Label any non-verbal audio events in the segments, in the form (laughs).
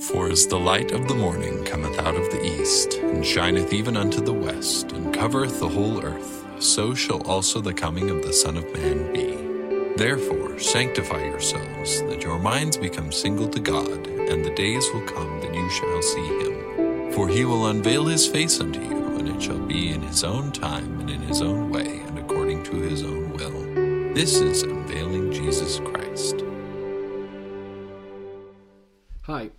For as the light of the morning cometh out of the east, and shineth even unto the west, and covereth the whole earth, so shall also the coming of the Son of Man be. Therefore sanctify yourselves, that your minds become single to God, and the days will come that you shall see him. For he will unveil his face unto you, and it shall be in his own time, and in his own way, and according to his own will. This is unveiling Jesus Christ. Hi,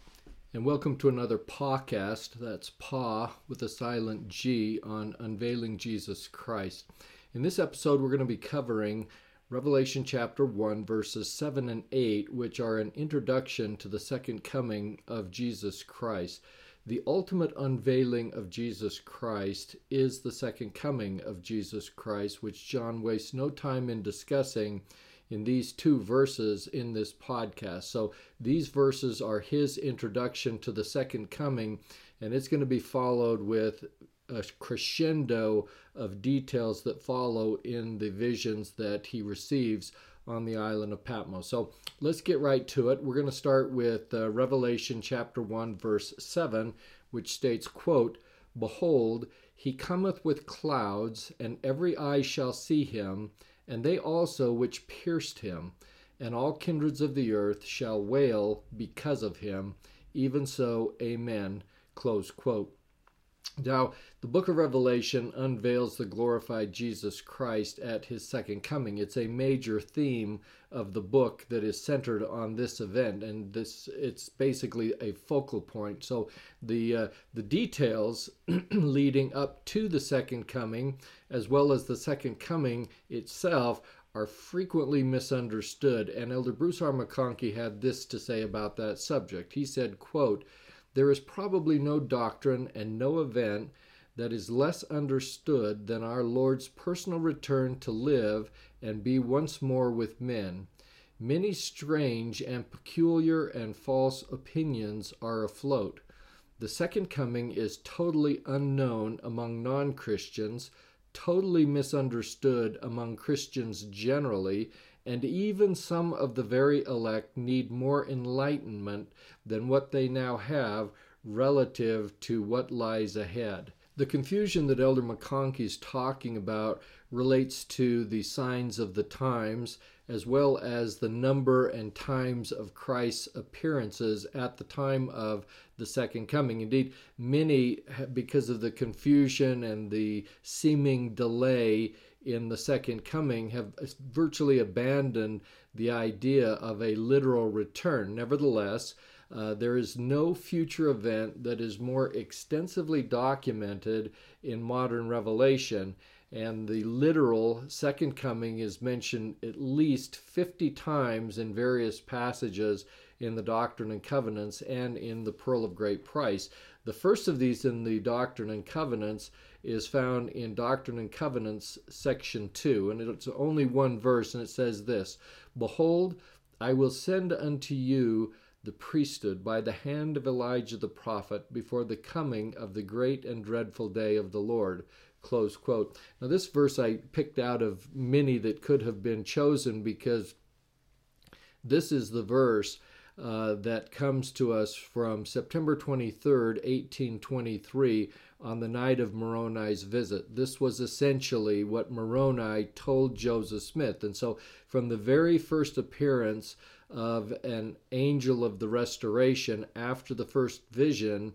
and welcome to another podcast. That's Pa with a silent G on Unveiling Jesus Christ. In this episode, we're going to be covering Revelation chapter 1, verses 7 and 8, which are an introduction to the second coming of Jesus Christ. The ultimate unveiling of Jesus Christ is the second coming of Jesus Christ, which John wastes no time in discussing in these two verses in this podcast. So these verses are his introduction to the second coming, and it's going to be followed with a crescendo of details that follow in the visions that he receives on the island of Patmos. So let's get right to it. We're going to start with uh, Revelation chapter 1 verse 7 which states quote behold he cometh with clouds and every eye shall see him and they also which pierced him, and all kindreds of the earth shall wail because of him. Even so, Amen. Close quote. Now, the book of Revelation unveils the glorified Jesus Christ at his second coming. It's a major theme of the book that is centered on this event and this it's basically a focal point. So the uh, the details (clears throat) leading up to the second coming as well as the second coming itself are frequently misunderstood and Elder Bruce R. McConkie had this to say about that subject. He said, quote, there is probably no doctrine and no event that is less understood than our Lord's personal return to live and be once more with men. Many strange and peculiar and false opinions are afloat. The second coming is totally unknown among non Christians, totally misunderstood among Christians generally, and even some of the very elect need more enlightenment than what they now have relative to what lies ahead. The confusion that Elder McConkie is talking about relates to the signs of the times as well as the number and times of Christ's appearances at the time of the second coming. Indeed, many, because of the confusion and the seeming delay in the second coming have virtually abandoned the idea of a literal return. Nevertheless, uh, there is no future event that is more extensively documented in modern revelation, and the literal second coming is mentioned at least 50 times in various passages in the Doctrine and Covenants and in the Pearl of Great Price. The first of these in the Doctrine and Covenants is found in Doctrine and Covenants, section 2, and it's only one verse, and it says this Behold, I will send unto you the priesthood by the hand of Elijah the prophet before the coming of the great and dreadful day of the Lord. Close quote. Now, this verse I picked out of many that could have been chosen because this is the verse uh, that comes to us from September 23rd, 1823, on the night of Moroni's visit. This was essentially what Moroni told Joseph Smith. And so, from the very first appearance of an angel of the restoration after the first vision,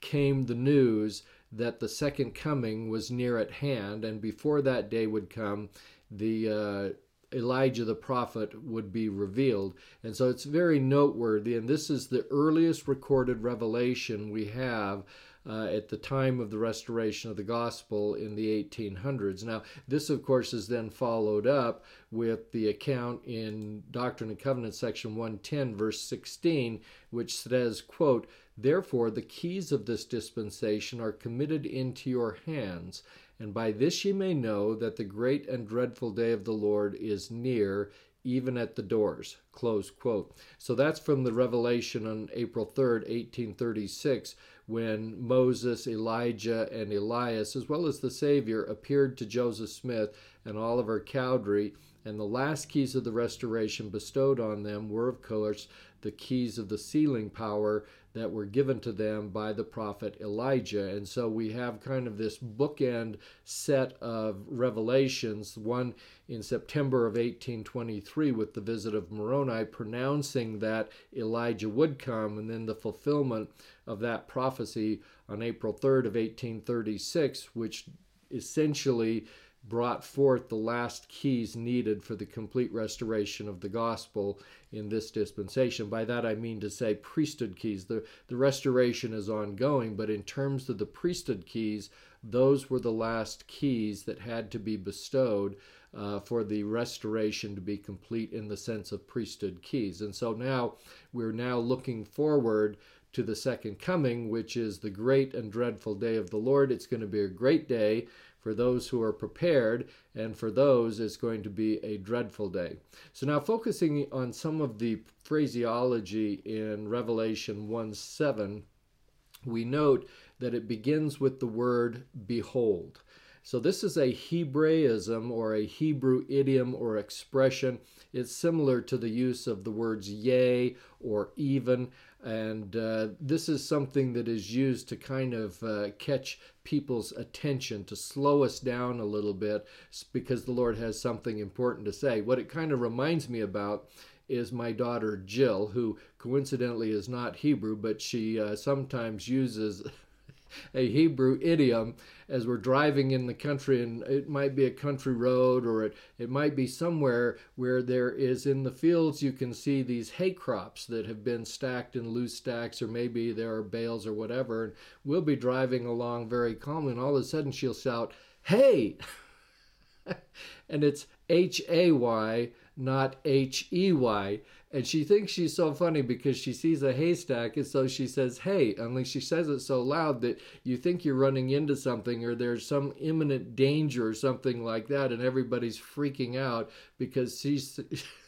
came the news that the second coming was near at hand, and before that day would come, the uh, Elijah the prophet would be revealed. And so it's very noteworthy, and this is the earliest recorded revelation we have. Uh, at the time of the restoration of the gospel in the 1800s. Now, this, of course, is then followed up with the account in Doctrine and Covenants, section 110, verse 16, which says, quote, Therefore, the keys of this dispensation are committed into your hands, and by this ye may know that the great and dreadful day of the Lord is near, even at the doors. Close quote. So that's from the revelation on April 3rd, 1836, when Moses, Elijah, and Elias, as well as the Savior, appeared to Joseph Smith and Oliver Cowdery. And the last keys of the restoration bestowed on them were, of course, the keys of the sealing power that were given to them by the prophet Elijah. And so we have kind of this bookend set of revelations, one in September of 1823 with the visit of Moroni pronouncing that Elijah would come, and then the fulfillment of that prophecy on April 3rd of 1836, which essentially brought forth the last keys needed for the complete restoration of the gospel in this dispensation. By that I mean to say priesthood keys. The, the restoration is ongoing, but in terms of the priesthood keys, those were the last keys that had to be bestowed uh, for the restoration to be complete in the sense of priesthood keys. And so now we're now looking forward to the second coming, which is the great and dreadful day of the Lord. It's going to be a great day for those who are prepared, and for those, it's going to be a dreadful day. So, now focusing on some of the phraseology in Revelation 1 7, we note that it begins with the word behold. So, this is a Hebraism or a Hebrew idiom or expression. It's similar to the use of the words yea or even. And uh, this is something that is used to kind of uh, catch people's attention, to slow us down a little bit because the Lord has something important to say. What it kind of reminds me about is my daughter Jill, who coincidentally is not Hebrew, but she uh, sometimes uses a Hebrew idiom as we're driving in the country, and it might be a country road or it, it might be somewhere where there is in the fields you can see these hay crops that have been stacked in loose stacks, or maybe there are bales or whatever. And we'll be driving along very calmly, and all of a sudden she'll shout, Hey! (laughs) and it's H A Y, not H E Y. And she thinks she's so funny because she sees a haystack, and so she says, Hey, only she says it so loud that you think you're running into something or there's some imminent danger or something like that, and everybody's freaking out because she's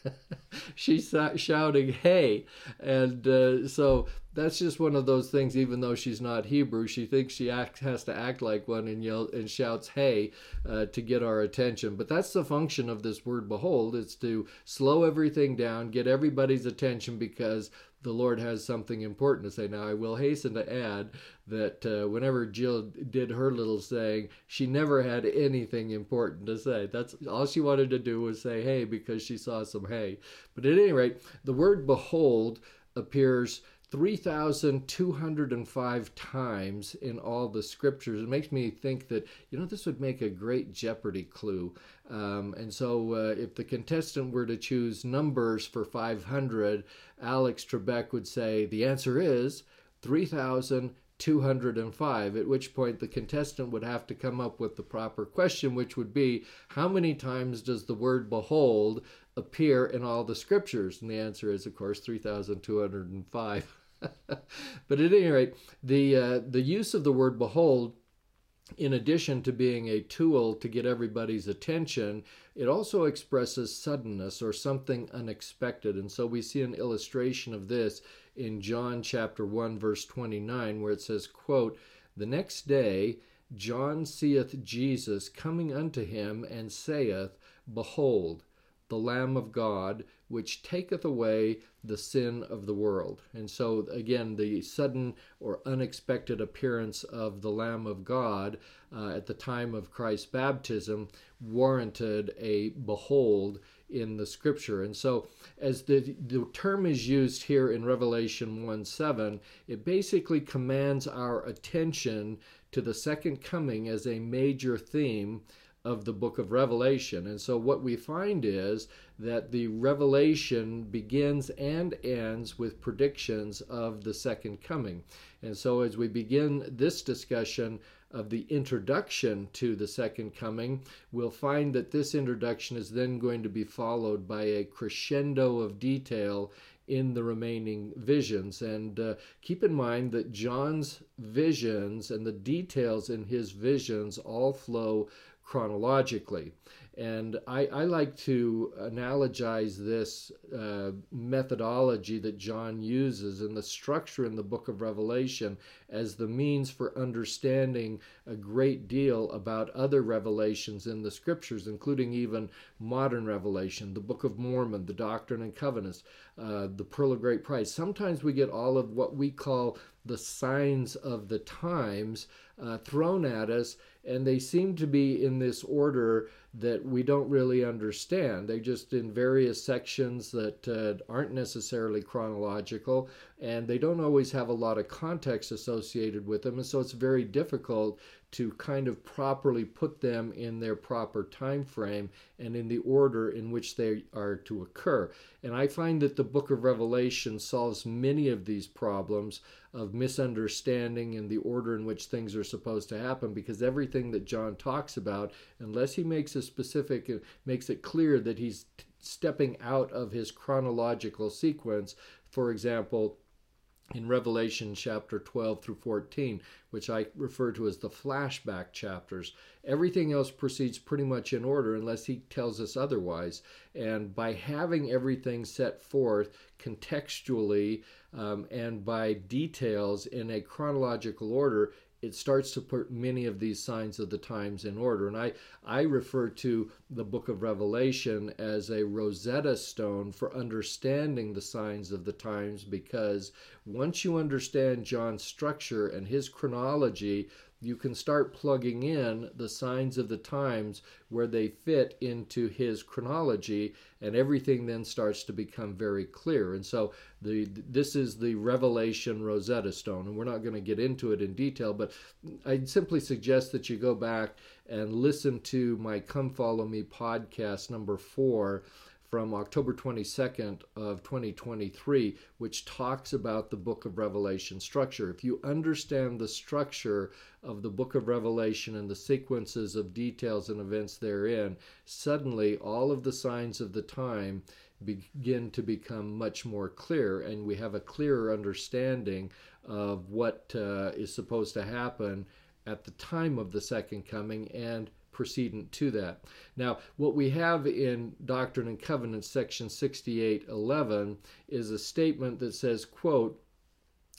(laughs) she's shouting, Hey. And uh, so that's just one of those things. Even though she's not Hebrew, she thinks she act, has to act like one and yell and shouts "Hey" uh, to get our attention. But that's the function of this word "behold." It's to slow everything down, get everybody's attention because the Lord has something important to say. Now, I will hasten to add that uh, whenever Jill did her little saying, she never had anything important to say. That's all she wanted to do was say "Hey" because she saw some hay. But at any rate, the word "behold" appears 3,205 times in all the scriptures. It makes me think that, you know, this would make a great Jeopardy clue. Um, and so uh, if the contestant were to choose numbers for 500, Alex Trebek would say the answer is 3,205, at which point the contestant would have to come up with the proper question, which would be how many times does the word behold appear in all the scriptures? And the answer is, of course, 3,205. (laughs) but at any rate, the uh, the use of the word behold in addition to being a tool to get everybody's attention, it also expresses suddenness or something unexpected. And so we see an illustration of this in John chapter 1 verse 29 where it says, quote, "The next day John seeth Jesus coming unto him and saith, Behold, the Lamb of God, which taketh away the sin of the world. And so, again, the sudden or unexpected appearance of the Lamb of God uh, at the time of Christ's baptism warranted a behold in the scripture. And so, as the, the term is used here in Revelation 1 7, it basically commands our attention to the second coming as a major theme of the book of Revelation. And so what we find is that the revelation begins and ends with predictions of the second coming. And so as we begin this discussion of the introduction to the second coming, we'll find that this introduction is then going to be followed by a crescendo of detail in the remaining visions. And uh, keep in mind that John's visions and the details in his visions all flow chronologically. And I, I like to analogize this uh, methodology that John uses in the structure in the book of Revelation as the means for understanding a great deal about other revelations in the scriptures, including even modern revelation, the Book of Mormon, the Doctrine and Covenants. uh, the pearl of great price. Sometimes we get all of what we call the signs of the times uh, thrown at us, and they seem to be in this order that we don't really understand. They're just in various sections that uh, aren't necessarily chronological, and they don't always have a lot of context associated with them, and so it's very difficult to kind of properly put them in their proper time frame and in the order in which they are to occur. And I find that the book of Revelation solves many of these problems of misunderstanding and the order in which things are supposed to happen because everything that John talks about, unless he makes a specific, makes it clear that he's stepping out of his chronological sequence, for example, in Revelation chapter 12 through 14, which I refer to as the flashback chapters. Everything else proceeds pretty much in order unless he tells us otherwise. And by having everything set forth contextually um, and by details in a chronological order, it starts to put many of these signs of the times in order. And I, I refer to the book of Revelation as a Rosetta Stone for understanding the signs of the times because once you understand John's structure and his chronology, you can start plugging in the signs of the times where they fit into his chronology and everything then starts to become very clear and so the this is the revelation rosetta stone and we're not going to get into it in detail but i'd simply suggest that you go back and listen to my come follow me podcast number 4 from October 22nd of 2023, which talks about the book of Revelation structure. If you understand the structure of the book of Revelation and the sequences of details and events therein, suddenly all of the signs of the time begin to become much more clear, and we have a clearer understanding of what uh, is supposed to happen at the time of the second coming and precedent to that. Now, what we have in Doctrine and Covenants section 6811 is a statement that says, quote,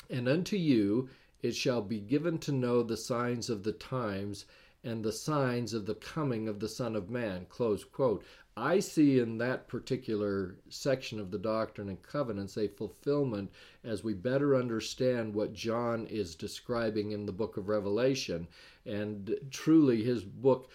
"And unto you it shall be given to know the signs of the times and the signs of the coming of the Son of Man." Close quote. I see in that particular section of the Doctrine and Covenants a fulfillment as we better understand what John is describing in the book of Revelation. And truly, his book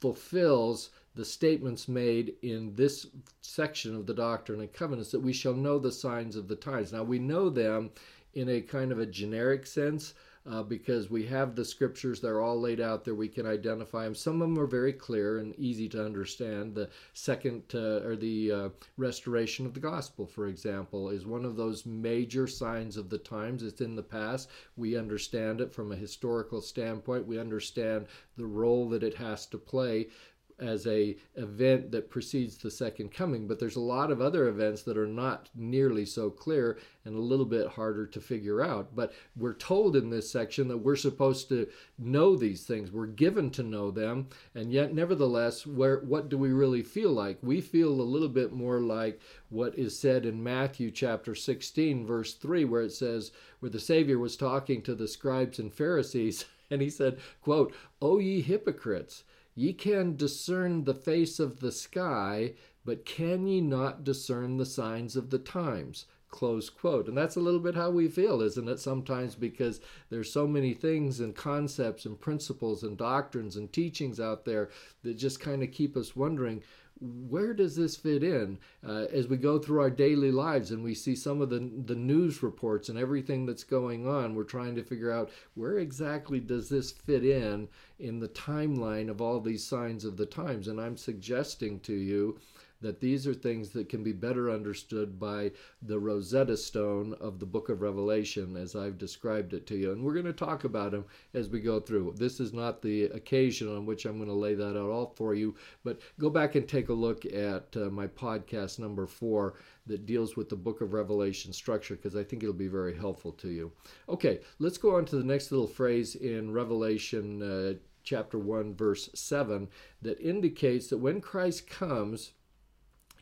fulfills the statements made in this section of the Doctrine and Covenants that we shall know the signs of the times. Now, we know them in a kind of a generic sense uh, because we have the scriptures, they're all laid out there, we can identify them. Some of them are very clear and easy to understand. The second, uh, or the uh, restoration of the gospel, for example, is one of those major signs of the times. It's in the past. We understand it from a historical standpoint, we understand the role that it has to play as a event that precedes the second coming but there's a lot of other events that are not nearly so clear and a little bit harder to figure out. But we're told in this section that we're supposed to know these things. We're given to know them. And yet nevertheless where what do we really feel like? We feel a little bit more like what is said in Matthew chapter 16 verse 3 where it says where the savior was talking to the scribes and pharisees (laughs) and he said quote o ye hypocrites Ye can discern the face of the sky, but can ye not discern the signs of the times? Close quote. And that's a little bit how we feel, isn't it? Sometimes because there's so many things and concepts and principles and doctrines and teachings out there that just kind of keep us wondering where does this fit in uh, as we go through our daily lives and we see some of the the news reports and everything that's going on we're trying to figure out where exactly does this fit in in the timeline of all these signs of the times? And i'm suggesting to you that these are things that can be better understood by the Rosetta Stone of the book of Revelation as I've described it to you. And we're going to talk about them as we go through. This is not the occasion on which I'm going to lay that out all for you, but go back and take a look at uh, my podcast number four that deals with the book of Revelation structure because I think it'll be very helpful to you. Okay, let's go on to the next little phrase in Revelation. Uh, chapter 1, verse 7, that indicates that when Christ comes,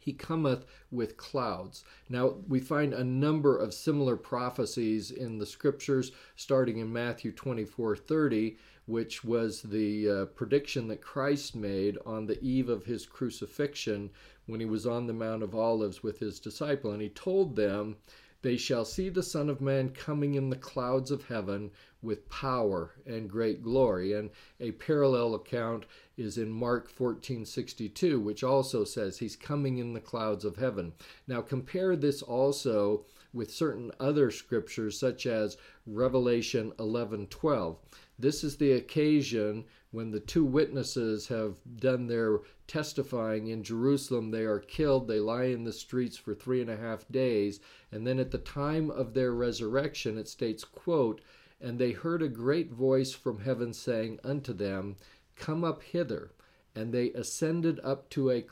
he cometh with clouds. Now, we find a number of similar prophecies in the scriptures, starting in Matthew 24 30, which was the uh, prediction that Christ made on the eve of his crucifixion when he was on the Mount of Olives with his disciple. And he told them, They shall see the Son of Man coming in the clouds of heaven with power and great glory. And a parallel account is in Mark 14:62, which also says he's coming in the clouds of heaven. Now compare this also with certain other scriptures such as Revelation 11:12. This is the occasion when the two witnesses have done their testifying in Jerusalem. They are killed, they lie in the streets for three and a half days, and then at the time of their resurrection, it states, quote, and they heard a great voice from heaven saying unto them, Come up hither. And they ascended up to a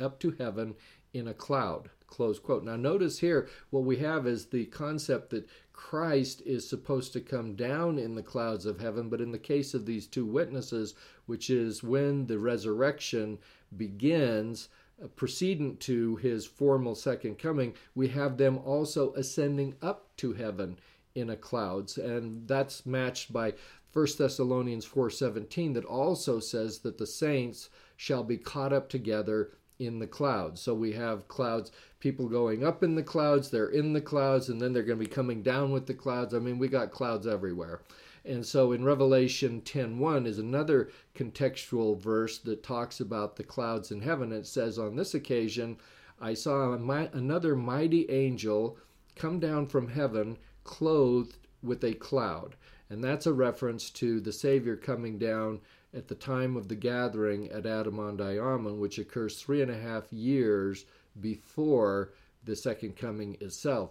up to heaven in a cloud. Close quote. Now notice here what we have is the concept that Christ is supposed to come down in the clouds of heaven, but in the case of these two witnesses, which is when the resurrection begins, uh, precedent to his formal second coming, we have them also ascending up to heaven in a clouds and that's matched by 1 Thessalonians 4:17 that also says that the saints shall be caught up together in the clouds. So we have clouds, people going up in the clouds, they're in the clouds, and then they're going to be coming down with the clouds. I mean, we got clouds everywhere. And so in Revelation 10:1 is another contextual verse that talks about the clouds in heaven. It says, On this occasion, I saw another mighty angel come down from heaven clothed with a cloud. And that's a reference to the Savior coming down at the time of the gathering at Adam-ondi-Ahman, which occurs three and a half years before the second coming itself.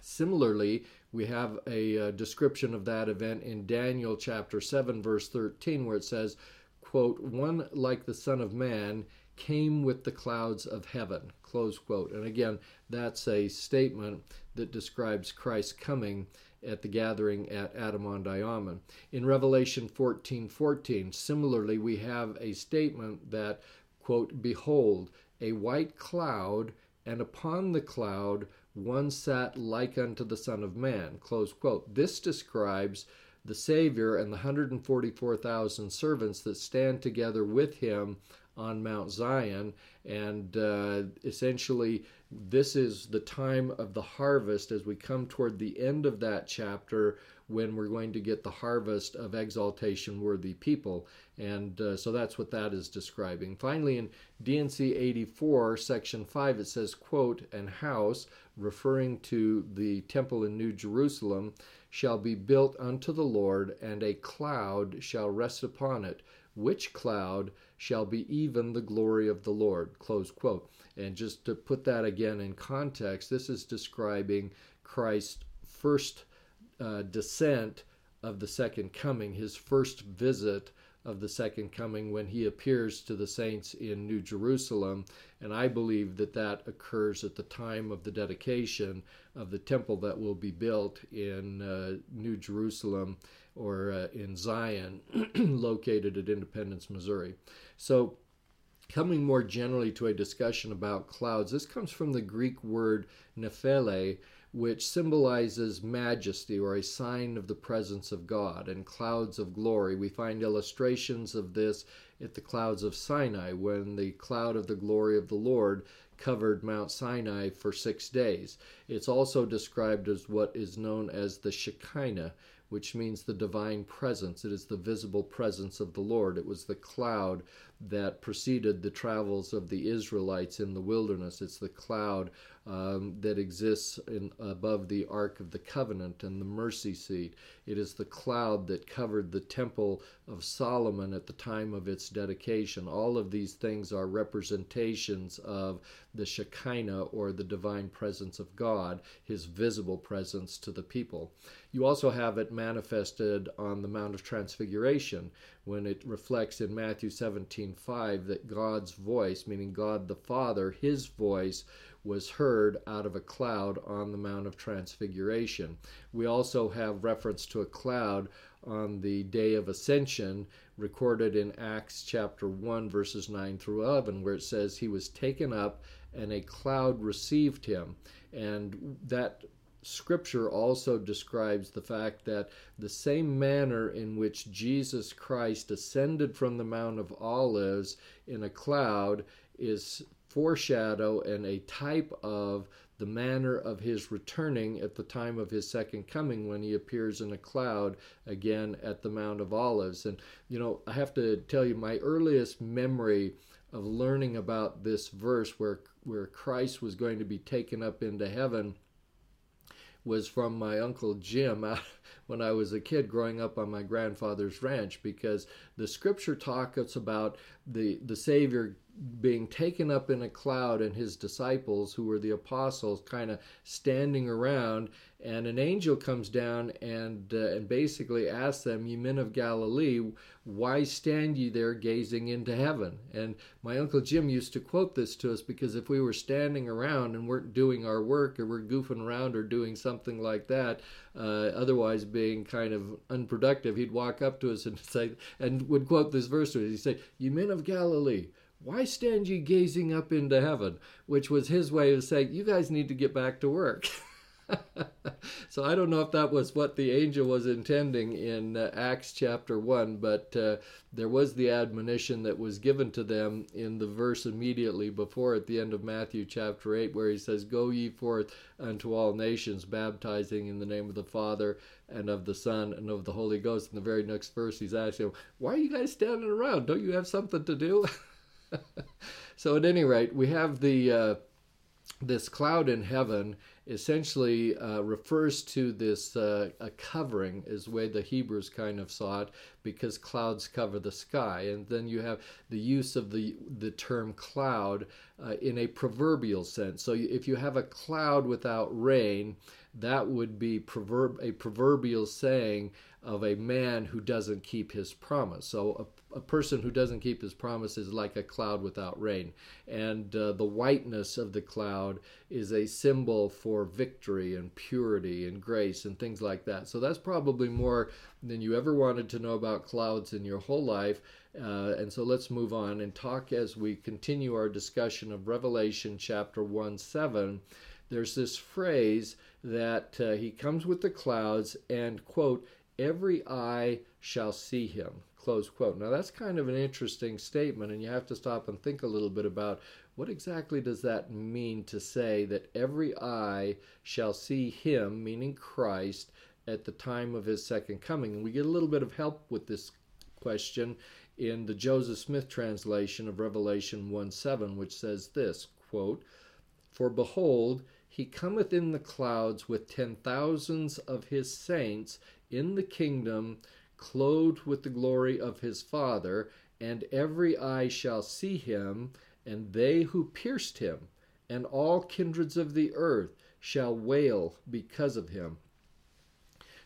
Similarly, we have a, a, description of that event in Daniel chapter 7, verse 13, where it says, quote, One like the Son of Man came with the clouds of heaven, close quote. And again, that's a statement that describes Christ coming at the gathering at Adam-ondi-Ahman. In Revelation 14 14, similarly, we have a statement that, quote, Behold, a white cloud, and upon the cloud one sat like unto the Son of Man, close quote. This describes the Savior and the 144,000 servants that stand together with him on Mount Zion. And uh, essentially, this is the time of the harvest as we come toward the end of that chapter when we're going to get the harvest of exaltation worthy people. And uh, so that's what that is describing. Finally, in D&C 84, section 5, it says, quote, and house, referring to the temple in New Jerusalem, shall be built unto the Lord, and a cloud shall rest upon it, which cloud shall be even the glory of the Lord. Close quote. And just to put that again in context, this is describing Christ's first uh, descent of the second coming, his first visit of the second coming when he appears to the saints in New Jerusalem. And I believe that that occurs at the time of the dedication of the temple that will be built in uh, New Jerusalem or uh, in Zion, (clears throat) located at Independence, Missouri. So, coming more generally to a discussion about clouds, this comes from the Greek word nephele, which symbolizes majesty or a sign of the presence of God, and clouds of glory. We find illustrations of this at the clouds of Sinai, when the cloud of the glory of the Lord covered Mount Sinai for six days. It's also described as what is known as the Shekinah, which means the divine presence. It is the visible presence of the Lord. It was the cloud that preceded the travels of the Israelites in the wilderness. It's the cloud um, that exists in, above the Ark of the Covenant and the mercy seat. It is the cloud that covered the temple of Solomon at the time of its dedication. All of these things are representations of the Shekinah or the divine presence of God, his visible presence to the people. You also have it manifested on the Mount of Transfiguration when it reflects in Matthew 17 5 that God's voice, meaning God the Father, his voice, was heard out of a cloud on the Mount of Transfiguration. We also have reference to a cloud on the day of ascension recorded in Acts chapter 1 verses 9 through 11 where it says he was taken up and a cloud received him and that Scripture also describes the fact that the same manner in which Jesus Christ ascended from the Mount of Olives in a cloud is foreshadow and a type of the manner of his returning at the time of his second coming when he appears in a cloud again at the Mount of Olives. And, you know, I have to tell you, my earliest memory of learning about this verse where, where Christ was going to be taken up into heaven was from my uncle Jim (laughs) when I was a kid growing up on my grandfather's ranch because the scripture talks about the the Savior being taken up in a cloud and his disciples who were the apostles kind of standing around and an angel comes down and uh, and basically asks them ye men of galilee why stand ye there gazing into heaven? And my uncle jim used to quote this to us because if we were standing around and weren't doing our work or we're goofing around or doing something like that uh, otherwise being kind of unproductive he'd walk up to us and (laughs) say and would quote this verse to us. He'd say ye men of galilee why stand ye gazing up into heaven? Which was his way of saying, you guys need to get back to work. (laughs) so I don't know if that was what the angel was intending in uh, Acts chapter 1, but uh, there was the admonition that was given to them in the verse immediately before at the end of Matthew chapter 8, where he says, Go ye forth unto all nations, baptizing in the name of the Father and of the Son and of the Holy Ghost. In the very next verse, he's asking, Why are you guys standing around? Don't you have something to do? (laughs) so at any rate, we have the uh, this cloud in heaven essentially uh, refers to this uh, a covering is the way the hebrews kind of saw it because clouds cover the sky. And then you have the use of the the term cloud uh, in a proverbial sense. So if you have a cloud without rain that would be proverb a proverbial saying of a man who doesn't keep his promise so a a, person who doesn't keep his promise is like a cloud without rain. And uh, the whiteness of the cloud is a symbol for victory and purity and grace and things like that. So that's probably more than you ever wanted to know about clouds in your whole life. Uh, and so let's move on and talk as we continue our discussion of Revelation chapter 1 7. There's this phrase that uh, he comes with the clouds and, quote, every eye shall see him Close quote. Now that's kind of an interesting statement, and you have to stop and think a little bit about what exactly does that mean to say that every eye shall see him, meaning Christ, at the time of his second coming. And we get a little bit of help with this question in the Joseph Smith translation of Revelation 1 7, which says this quote, For behold, he cometh in the clouds with ten thousands of his saints in the kingdom clothed with the glory of his Father, and every eye shall see him, and they who pierced him, and all kindreds of the earth shall wail because of him.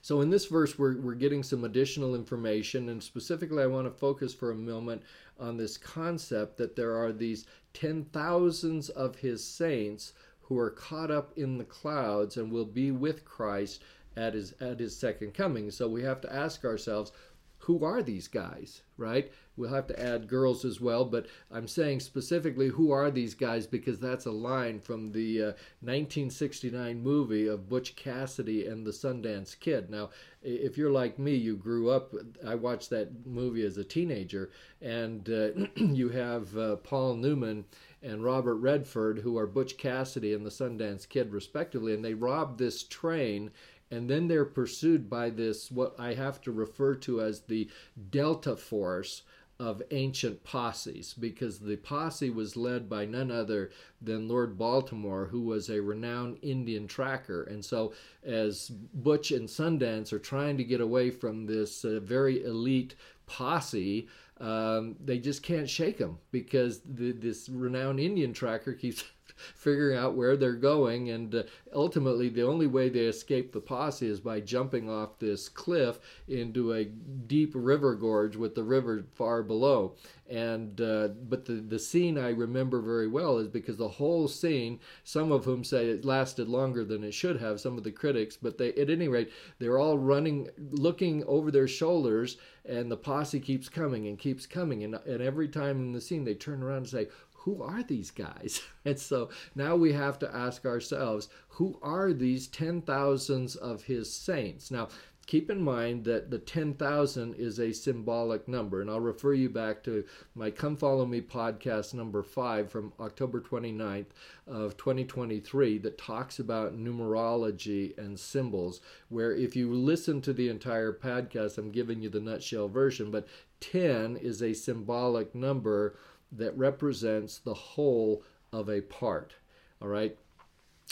So, in this verse, we're, we're getting some additional information, and specifically, I want to focus for a moment on this concept that there are these ten thousands of his saints who are caught up in the clouds and will be with Christ at his at his second coming. So we have to ask ourselves, who are these guys, right? We'll have to add girls as well, but I'm saying specifically who are these guys because that's a line from the uh, 1969 movie of Butch Cassidy and the Sundance Kid. Now, if you're like me, you grew up, I watched that movie as a teenager, and uh, (clears throat) you have uh, Paul Newman and Robert Redford, who are Butch Cassidy and the Sundance Kid, respectively, and they rob this train and then they're pursued by this what I have to refer to as the Delta Force of ancient posses because the posse was led by none other than Lord Baltimore, who was a renowned Indian tracker. And so, as Butch and Sundance are trying to get away from this uh, very elite posse, um, they just can't shake them because the, this renowned Indian tracker keeps (laughs) figuring out where they're going. And uh, ultimately, the only way they escape the posse is by jumping off this cliff into a deep river gorge with the river far below. And uh, but the the scene I remember very well is because the whole scene, some of whom say it lasted longer than it should have, some of the critics, but they at any rate they're all running, looking over their shoulders, and the posse keeps coming and keeps coming, and and every time in the scene they turn around and say, who are these guys? (laughs) And so now we have to ask ourselves, who are these ten thousands of his saints? Now, keep in mind that the 10,000 is a symbolic number. And I'll refer you back to my Come Follow Me podcast number five from October 29th of 2023 that talks about numerology and symbols. Where if you listen to the entire podcast, I'm giving you the nutshell version, but 10 is a symbolic number that represents the whole of a part. All right.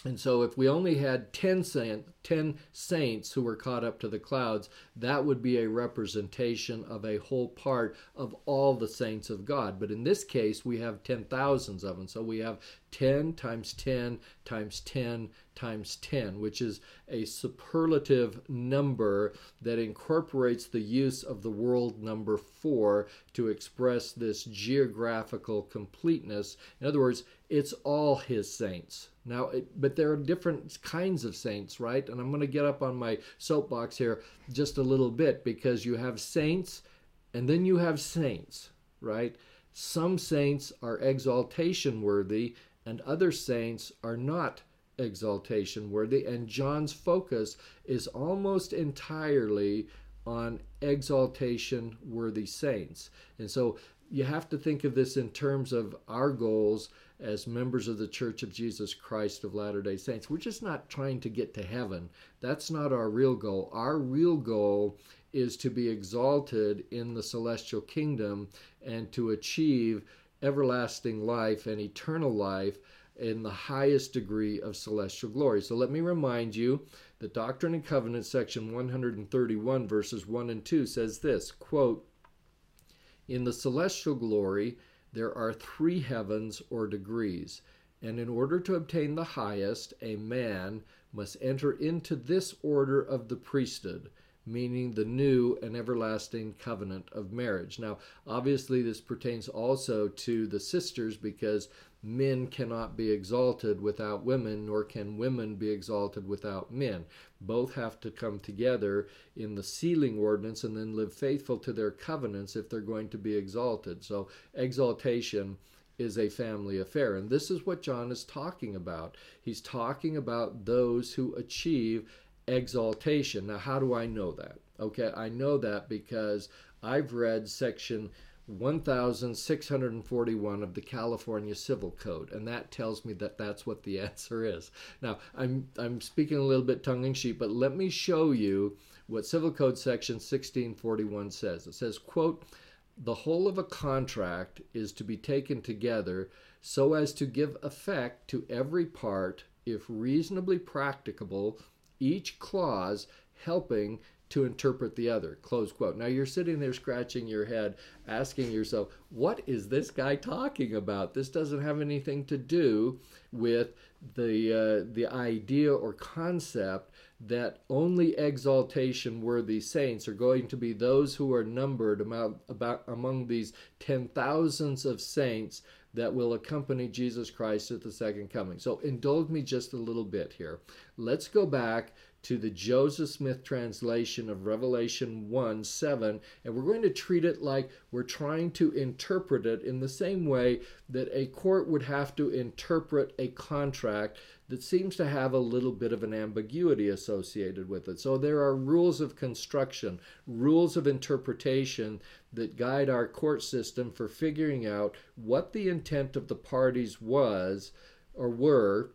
And so, if we only had 10, saint, 10 saints who were caught up to the clouds, that would be a representation of a whole part of all the saints of God. But in this case, we have 10,000s of them. So, we have 10 times 10 times 10 times 10, which is a superlative number that incorporates the use of the world number 4 to express this geographical completeness. In other words, it's all his saints. Now, it, but there are different kinds of saints, right? And I'm going to get up on my soapbox here just a little bit because you have saints and then you have saints, right? Some saints are exaltation worthy and other saints are not exaltation worthy. And John's focus is almost entirely on exaltation worthy saints. And so you have to think of this in terms of our goals as members of the Church of Jesus Christ of Latter day Saints. We're just not trying to get to heaven. That's not our real goal. Our real goal is to be exalted in the celestial kingdom and to achieve everlasting life and eternal life in the highest degree of celestial glory. So let me remind you that Doctrine and Covenants section 131 verses 1 and 2 says this, quote, in the celestial glory there are three heavens or degrees, and in order to obtain the highest, a man must enter into this order of the priesthood meaning the new and everlasting covenant of marriage. Now, obviously, this pertains also to the sisters because men cannot be exalted without women, nor can women be exalted without men. Both have to come together in the sealing ordinance and then live faithful to their covenants if they're going to be exalted. So, exaltation is a family affair. And this is what John is talking about. He's talking about those who achieve exaltation. Now, how do I know that? Okay, I know that because I've read section 1641 of the California Civil Code, and that tells me that that's what the (laughs) answer is. Now, I'm, I'm speaking a little bit tongue in cheek, but let me show you what Civil Code section 1641 says. It says, quote, the whole of a contract is to be taken together so as to give effect to every part if reasonably practicable each clause helping to interpret the other. Close quote. Now you're sitting there scratching your head, asking yourself, what is this guy talking about? This doesn't have anything to do with the uh, the idea or concept that only exaltation worthy saints are going to be those who are numbered among, about among these ten thousands of saints that will accompany Jesus Christ at the second coming. So indulge me just a little bit here. Let's go back to the Joseph Smith translation of Revelation 1 7, and we're going to treat it like we're trying to interpret it in the same way that a court would have to interpret a contract that seems to have a little bit of an ambiguity associated with it. So there are rules of construction, rules of interpretation that guide our court system for figuring out what the intent of the parties was or were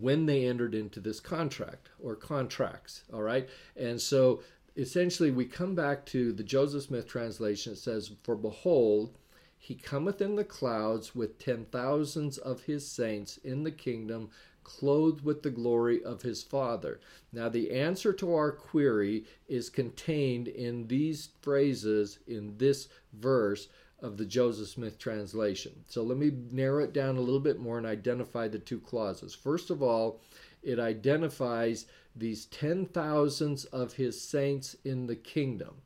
when they entered into this contract or contracts. All right. And so essentially, we come back to the Joseph Smith translation. It says, For behold, he cometh in the clouds with ten thousands of his saints in the kingdom, clothed with the glory of his Father. Now, the answer to our query is contained in these phrases in this verse of the Joseph Smith translation. So let me narrow it down a little bit more and identify the two clauses. First of all, it identifies these ten thousands of his saints in the kingdom.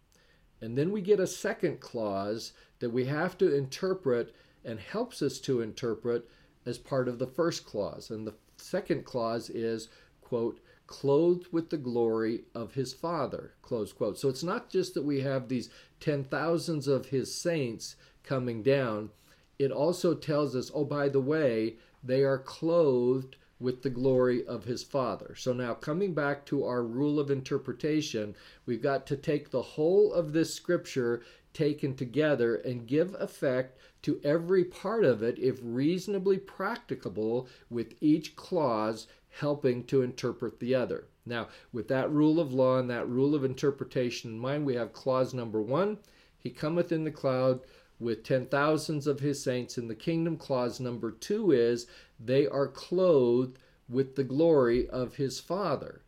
And then we get a second clause that we have to interpret and helps us to interpret as part of the first clause. And the second clause is, quote, clothed with the glory of his Father, close quote. So it's not just that we have these ten thousands of his saints coming down, it also tells us, oh, by the way, they are clothed with the glory of his Father. So now, coming back to our rule of interpretation, we've got to take the whole of this scripture taken together and give effect to every part of it if reasonably practicable, with each clause helping to interpret the other. Now, with that rule of law and that rule of interpretation in mind, we have clause number one He cometh in the cloud with ten thousands of his saints in the kingdom. Clause number two is they are clothed with the glory of his Father.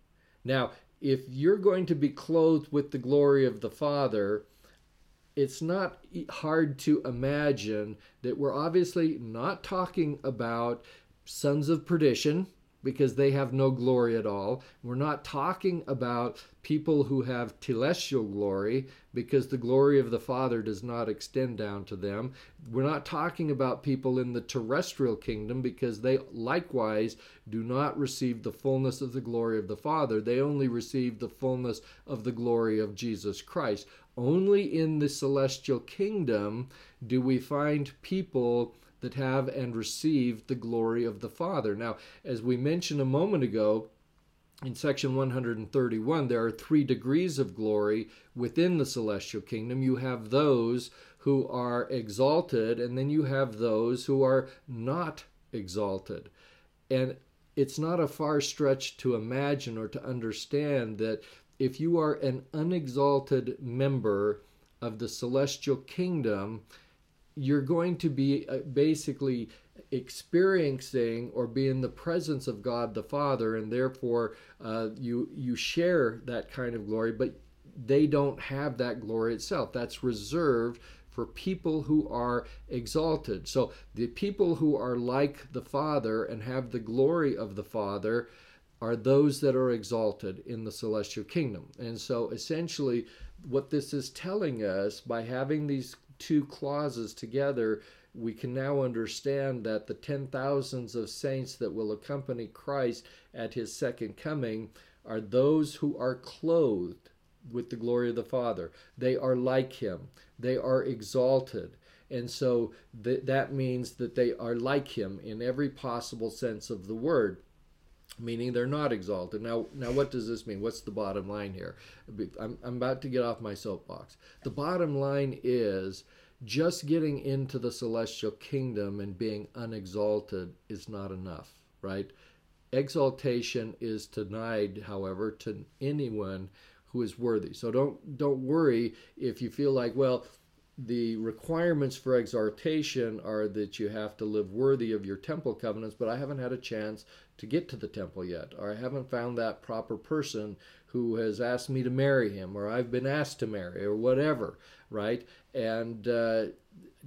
Now, if you're going to be clothed with the glory of the Father, it's not hard to imagine that we're obviously not talking about sons of perdition because they have no glory at all. We're not talking about people who have telestial glory because the glory of the Father does not extend down to them. We're not talking about people in the terrestrial kingdom because they likewise do not receive the fullness of the glory of the Father. They only receive the fullness of the glory of Jesus Christ. Only in the celestial kingdom do we find people that have and receive the glory of the Father. Now, as we mentioned a moment ago, in section 131, there are three degrees of glory within the celestial kingdom. You have those who are exalted, and then you have those who are not exalted. And it's not a far stretch to imagine or to understand that if you are an unexalted member of the celestial kingdom, you're going to be uh, basically experiencing or be in the presence of God the Father, and therefore uh, you you share that kind of glory, but they don't have that glory itself. That's reserved for people who are exalted. So the people who are like the Father and have the glory of the Father are those that are exalted in the celestial kingdom. And so essentially, what this is telling us by having these two clauses together, we can now understand that the ten thousands of saints that will accompany Christ at his second coming are those who are clothed with the glory of the Father. They are like him, they are exalted. And so th- that means that they are like him in every possible sense of the word meaning they're not exalted. Now, now, what does this mean? What's the bottom line here? I'm, I'm about to get off my soapbox. The bottom line is just getting into the celestial kingdom and being unexalted is not enough, right? Exaltation is denied, however, to anyone who is worthy. So don't don't worry if you feel like, well, the requirements for exaltation are that you have to live worthy of your temple covenants, but I haven't had a chance to get to the temple yet, or I haven't found that proper person who has asked me to marry him, or I've been asked to marry, or whatever, right? And uh,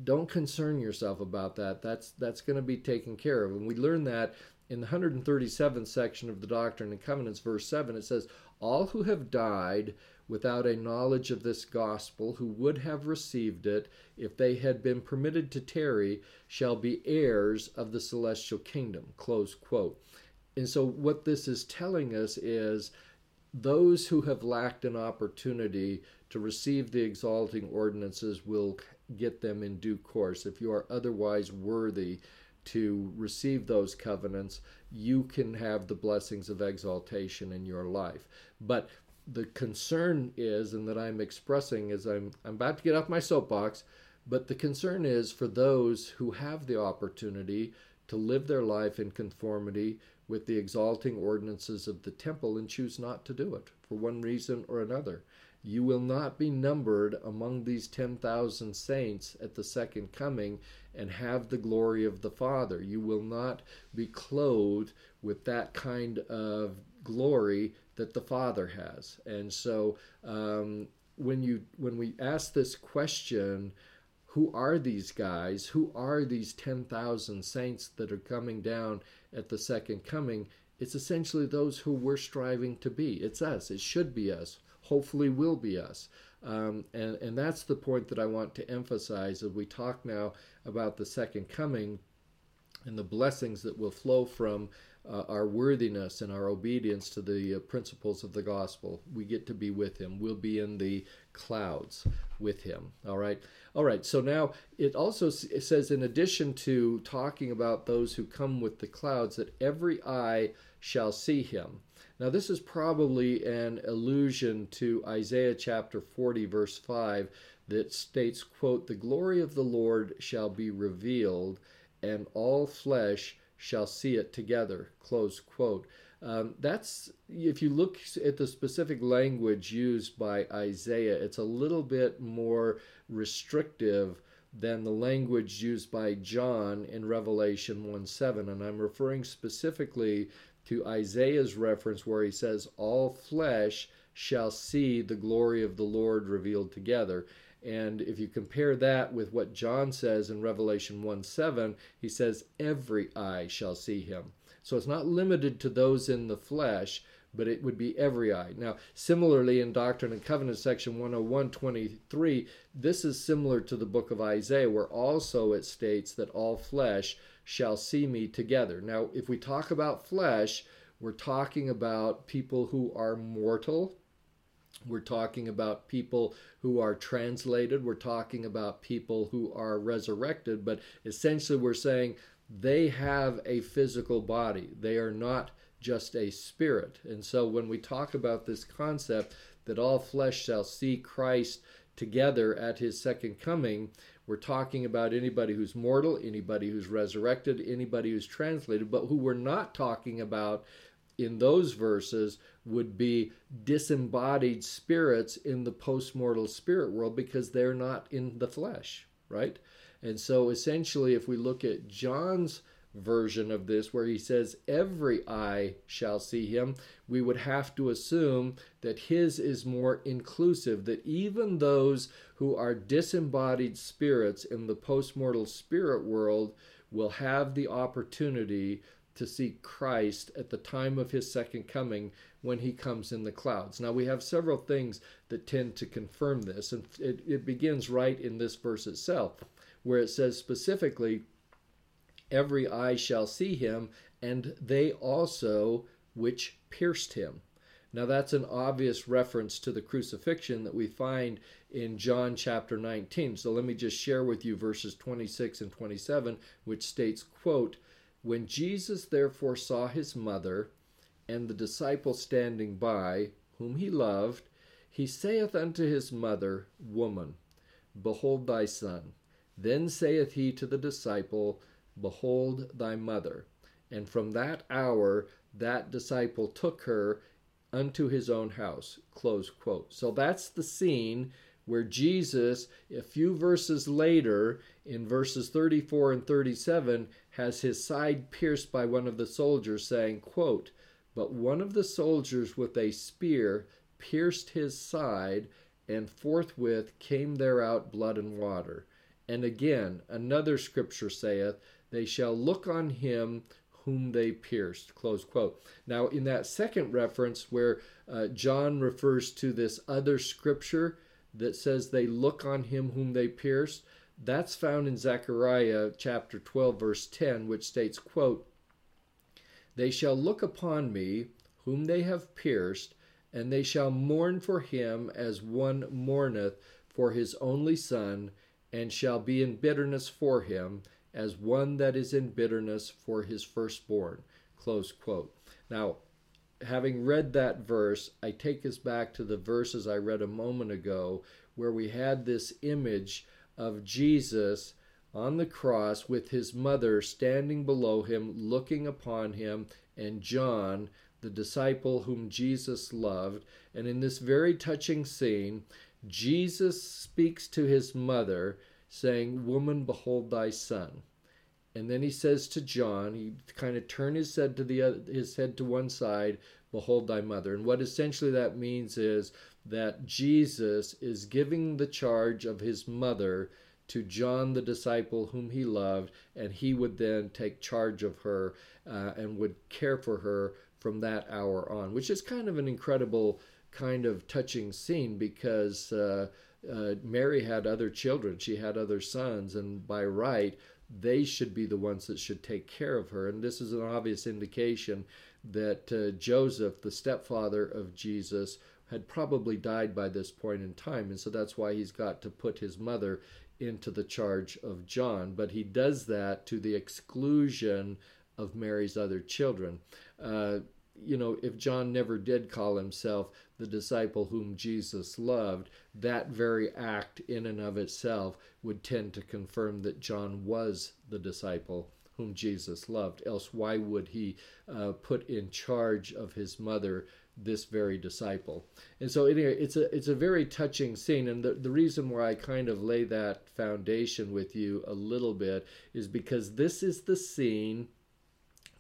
don't concern yourself about that. That's that's going to be taken care of, and we learn that in the 137th section of the Doctrine and Covenants, verse seven. It says, "All who have died." Without a knowledge of this gospel, who would have received it if they had been permitted to tarry, shall be heirs of the celestial kingdom. Close quote. And so, what this is telling us is those who have lacked an opportunity to receive the exalting ordinances will get them in due course. If you are otherwise worthy to receive those covenants, you can have the blessings of exaltation in your life. But the concern is, and that I'm expressing is I'm, I'm about to get off my soapbox, but the concern is for those who have the opportunity to live their life in conformity with the exalting ordinances of the temple and choose not to do it for one reason or another. You will not be numbered among these 10,000 saints at the second coming and have the glory of the Father. You will not be clothed with that kind of glory that the Father has. And so um, when you when we ask this question, who are these guys? Who are these 10,000 saints that are coming down at the second coming? It's essentially those who we're striving to be. It's us. It should be us. Hopefully, will be us. Um, and, and that's the point that I want to emphasize as we talk now about the second coming and the blessings that will flow from uh, our worthiness and our obedience to the uh, principles of the gospel. We get to be with him. We'll be in the clouds with him. All right. All right. So now it also it says, in addition to talking about those who come with the clouds, that every eye shall see him. Now, this is probably an allusion to Isaiah chapter 40, verse 5, that states, quote, The glory of the Lord shall be revealed, and all flesh shall see it together, close quote. Um, that's if you look at the specific language used by Isaiah, it's a little bit more restrictive than the language used by John in Revelation 1 7. And I'm referring specifically to Isaiah's reference where he says, All flesh shall see the glory of the Lord revealed together. And if you compare that with what John says in Revelation 1 7, he says, Every eye shall see him. So it's not limited to those in the flesh, but it would be every eye. Now, similarly, in Doctrine and Covenants, section 101 23, this is similar to the book of Isaiah, where also it states that all flesh shall see me together. Now, if we talk about flesh, we're talking about people who are mortal, we're talking about people who are translated. We're talking about people who are resurrected. But essentially, we're saying they have a physical body. They are not just a spirit. And so, when we talk about this concept that all flesh shall see Christ together at his second coming, we're talking about anybody who's mortal, anybody who's resurrected, anybody who's translated, but who we're not talking about in those verses would be disembodied spirits in the postmortal spirit world because they're not in the flesh, right? And so essentially, if we look at John's version of this, where he says, Every eye shall see him, we would have to assume that his is more inclusive, that even those who are disembodied spirits in the postmortal spirit world will have the opportunity to see Christ at the time of his second coming when he comes in the clouds. Now, we have several things that tend to confirm this, and it, it begins right in this verse itself, where it says specifically, Every eye shall see him, and they also which pierced him. Now, that's an obvious reference to the crucifixion that we find in John chapter 19. So let me just share with you verses 26 and 27, which states, quote, when Jesus therefore saw his mother and the disciple standing by, whom he loved, he saith unto his mother, Woman, behold thy son. Then saith he to the disciple, Behold thy mother. And from that hour that disciple took her unto his own house. So that's the scene where Jesus, a few verses later, in verses 34 and 37, has his side pierced by one of the soldiers, saying, quote, But one of the soldiers with a spear pierced his side, and forthwith came there out blood and water. And again, another scripture saith, They shall look on him whom they pierced. Close quote. Now, in that second reference, where uh, John refers to this other scripture, that says they look on him whom they pierced, that's found in Zechariah chapter 12 verse 10 which states quote They shall look upon me whom they have pierced and they shall mourn for him as one mourneth for his only son and shall be in bitterness for him as one that is in bitterness for his firstborn. Close quote. Now having read that verse, I take us back to the verses I read a moment ago where we had this image of Jesus on the cross with his mother standing below him, looking upon him, and John, the disciple whom Jesus loved. And in this very touching scene, Jesus speaks to his mother, saying, Woman, behold thy son. And then he says to John, he kind of turned his head to the other, his head to one side, behold thy mother. And what essentially that means is that Jesus is giving the charge of his mother to John the disciple whom he loved, and he would then take charge of her uh, and would care for her from that hour on, which is kind of an incredible kind of touching scene because uh, uh, Mary had other children, she had other sons, and by right, they should be the ones that should take care of her. And this is an obvious indication that uh, Joseph, the stepfather of Jesus, had probably died by this point in time. And so that's why he's got to put his mother into the charge of John. But he does that to the exclusion of Mary's other children. Uh, you know, if John never did call himself the disciple whom Jesus loved, that very act in and of itself would tend to confirm that John was the disciple whom Jesus loved. Else, why would he uh, put in charge of his mother this very disciple? And so, anyway, it's a it's a very touching scene. And the, the reason why I kind of lay that foundation with you a little bit is because this is the scene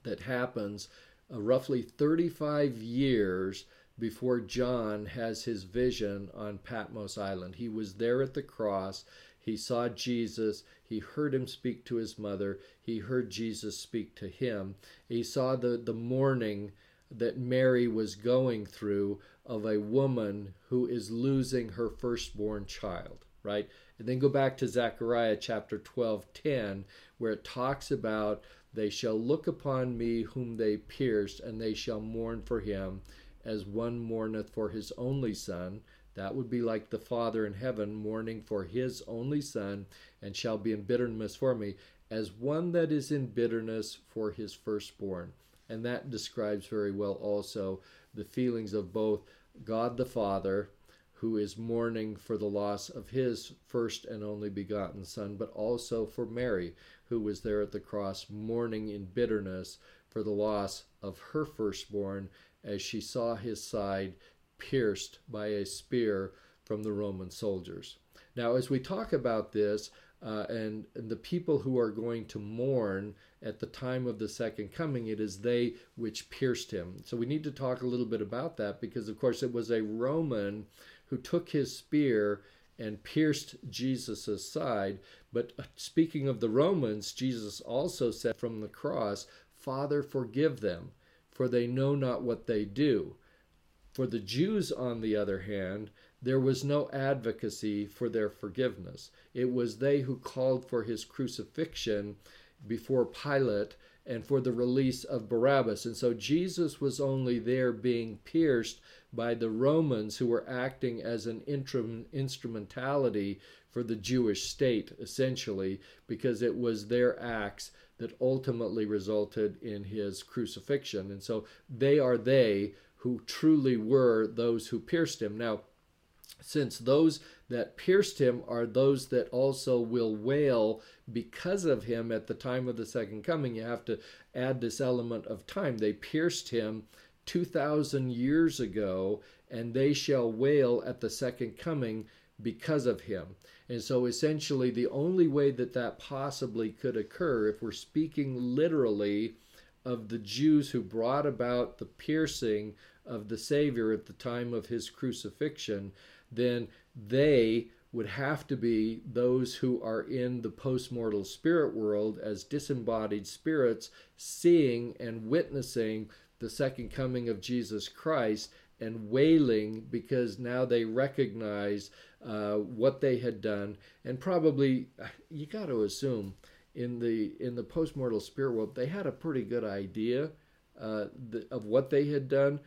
that happens uh, roughly 35 years before John has his vision on Patmos Island. He was there at the cross. He saw Jesus. He heard him speak to his mother. He heard Jesus speak to him. He saw the, the mourning that Mary was going through of a woman who is losing her firstborn child, right? And then go back to Zechariah chapter 12, 10, where it talks about they shall look upon me whom they pierced, and they shall mourn for him, as one mourneth for his only son. That would be like the Father in heaven mourning for his only son, and shall be in bitterness for me, as one that is in bitterness for his firstborn. And that describes very well also the feelings of both God the Father, who is mourning for the loss of his first and only begotten son, but also for Mary, who was there at the cross mourning in bitterness for the loss of her firstborn as she saw his side pierced by a spear from the Roman soldiers. Now, as we talk about this, uh, and, and, the people who are going to mourn at the time of the second coming, it is they which pierced him. So we need to talk a little bit about that because, of course, it was a Roman who took his spear and pierced Jesus' side. But uh, speaking of the Romans, Jesus also said from the cross, Father, forgive them, for they know not what they do. For the Jews, on the other hand, there was no advocacy for their forgiveness. It was they who called for his crucifixion before Pilate and for the release of Barabbas. And so Jesus was only there being pierced by the Romans who were acting as an instrumentality for the Jewish state, essentially, because it was their acts that ultimately resulted in his crucifixion. And so they are they who truly were those who pierced him. Now, since those that pierced him are those that also will wail because of him at the time of the second coming, you have to add this element of time. They pierced him 2,000 years ago, and they shall wail at the second coming because of him. And so, essentially, the only way that that possibly could occur, if we're speaking literally of the Jews who brought about the piercing of the Savior at the time of his crucifixion, then they would have to be those who are in the postmortal spirit world as disembodied spirits, seeing and witnessing the second coming of Jesus Christ and wailing because now they recognize uh, what they had done, and probably (sighs) you got to assume in the in the postmortal spirit world they had a pretty good idea uh, of what they had done,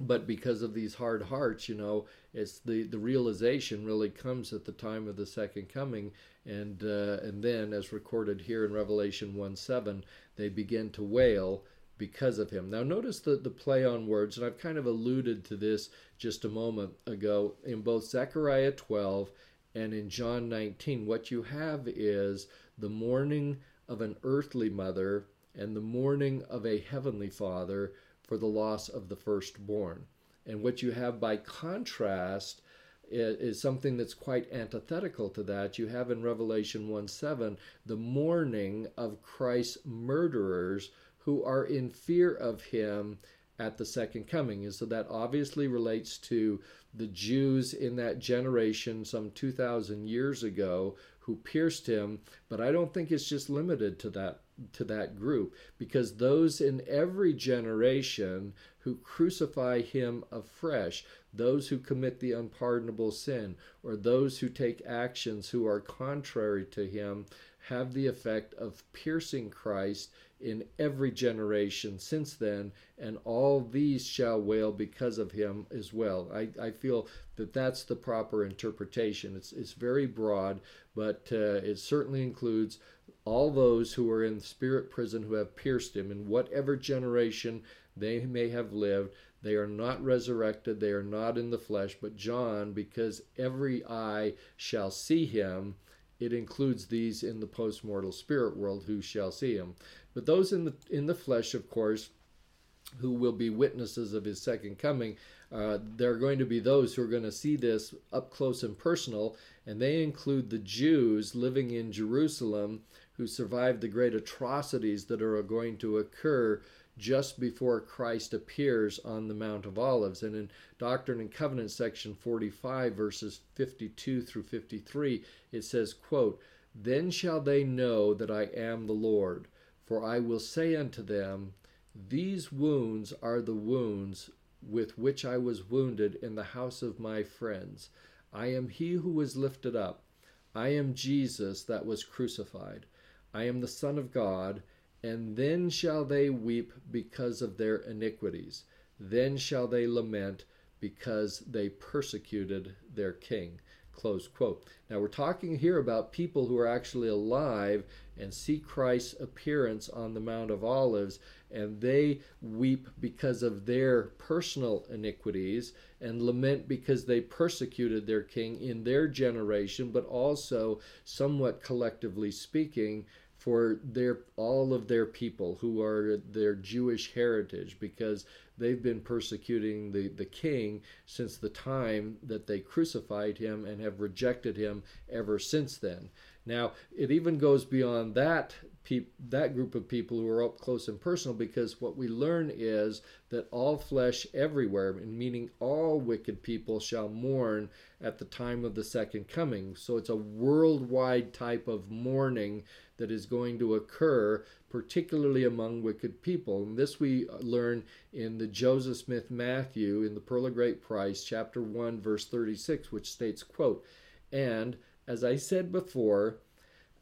but because of these hard hearts, you know, it's the the realization really comes at the time of the second coming, and uh, and then as recorded here in Revelation one seven, they begin to wail because of him. Now, notice the, the play on words, and I've kind of alluded to this just a moment ago in both Zechariah 12 and in John 19. What you have is the mourning of an earthly mother and the mourning of a heavenly father for the loss of the firstborn. And what you have by contrast is something that's quite antithetical to that. You have in Revelation 1 7 the mourning of Christ's murderers who are in fear of him at the second coming. And so that obviously relates to the Jews in that generation some 2,000 years ago who pierced him. But I don't think it's just limited to that to that group because those in every generation who crucify him afresh, those who commit the unpardonable sin, or those who take actions who are contrary to him, have the effect of piercing Christ in every generation since then, and all these shall wail because of him as well. I, I feel that that's the proper interpretation. It's, it's very broad, but uh, it certainly includes all those who are in spirit prison who have pierced him in whatever generation they may have lived. They are not resurrected, they are not in the flesh, but John, because every eye shall see him, it includes these in the post-mortal spirit world who shall see him. But those in the in the flesh, of course, who will be witnesses of his second coming, uh, there are going to be those who are going to see this up close and personal, and they include the Jews living in Jerusalem who survived the great atrocities that are going to occur just before Christ appears on the Mount of Olives. And in Doctrine and Covenants section 45 verses 52 through 53 it says, quote, "Then shall they know that I am the Lord, for I will say unto them, these wounds are the wounds with which I was wounded in the house of my friends. I am he who was lifted up. I am Jesus that was crucified. I am the Son of God and then shall they weep because of their iniquities. Then shall they lament because they persecuted their king. Close quote. Now we're talking here about people who are actually alive and see Christ's appearance on the Mount of Olives, and they weep because of their personal iniquities and lament because they persecuted their king in their generation, but also, somewhat collectively speaking, for their all of their people who are their Jewish heritage because they've been persecuting the, the king since the time that they crucified him and have rejected him ever since then. Now, it even goes beyond that pe- that group of people who are up close and personal because what we learn is that all flesh everywhere, meaning all wicked people, shall mourn at the time of the second coming. So it's a worldwide type of mourning that is going to occur, particularly among wicked people. And this we uh, learn in the Joseph Smith Matthew in the Pearl of Great Price, chapter 1, verse 36, which states, quote, And as I said before,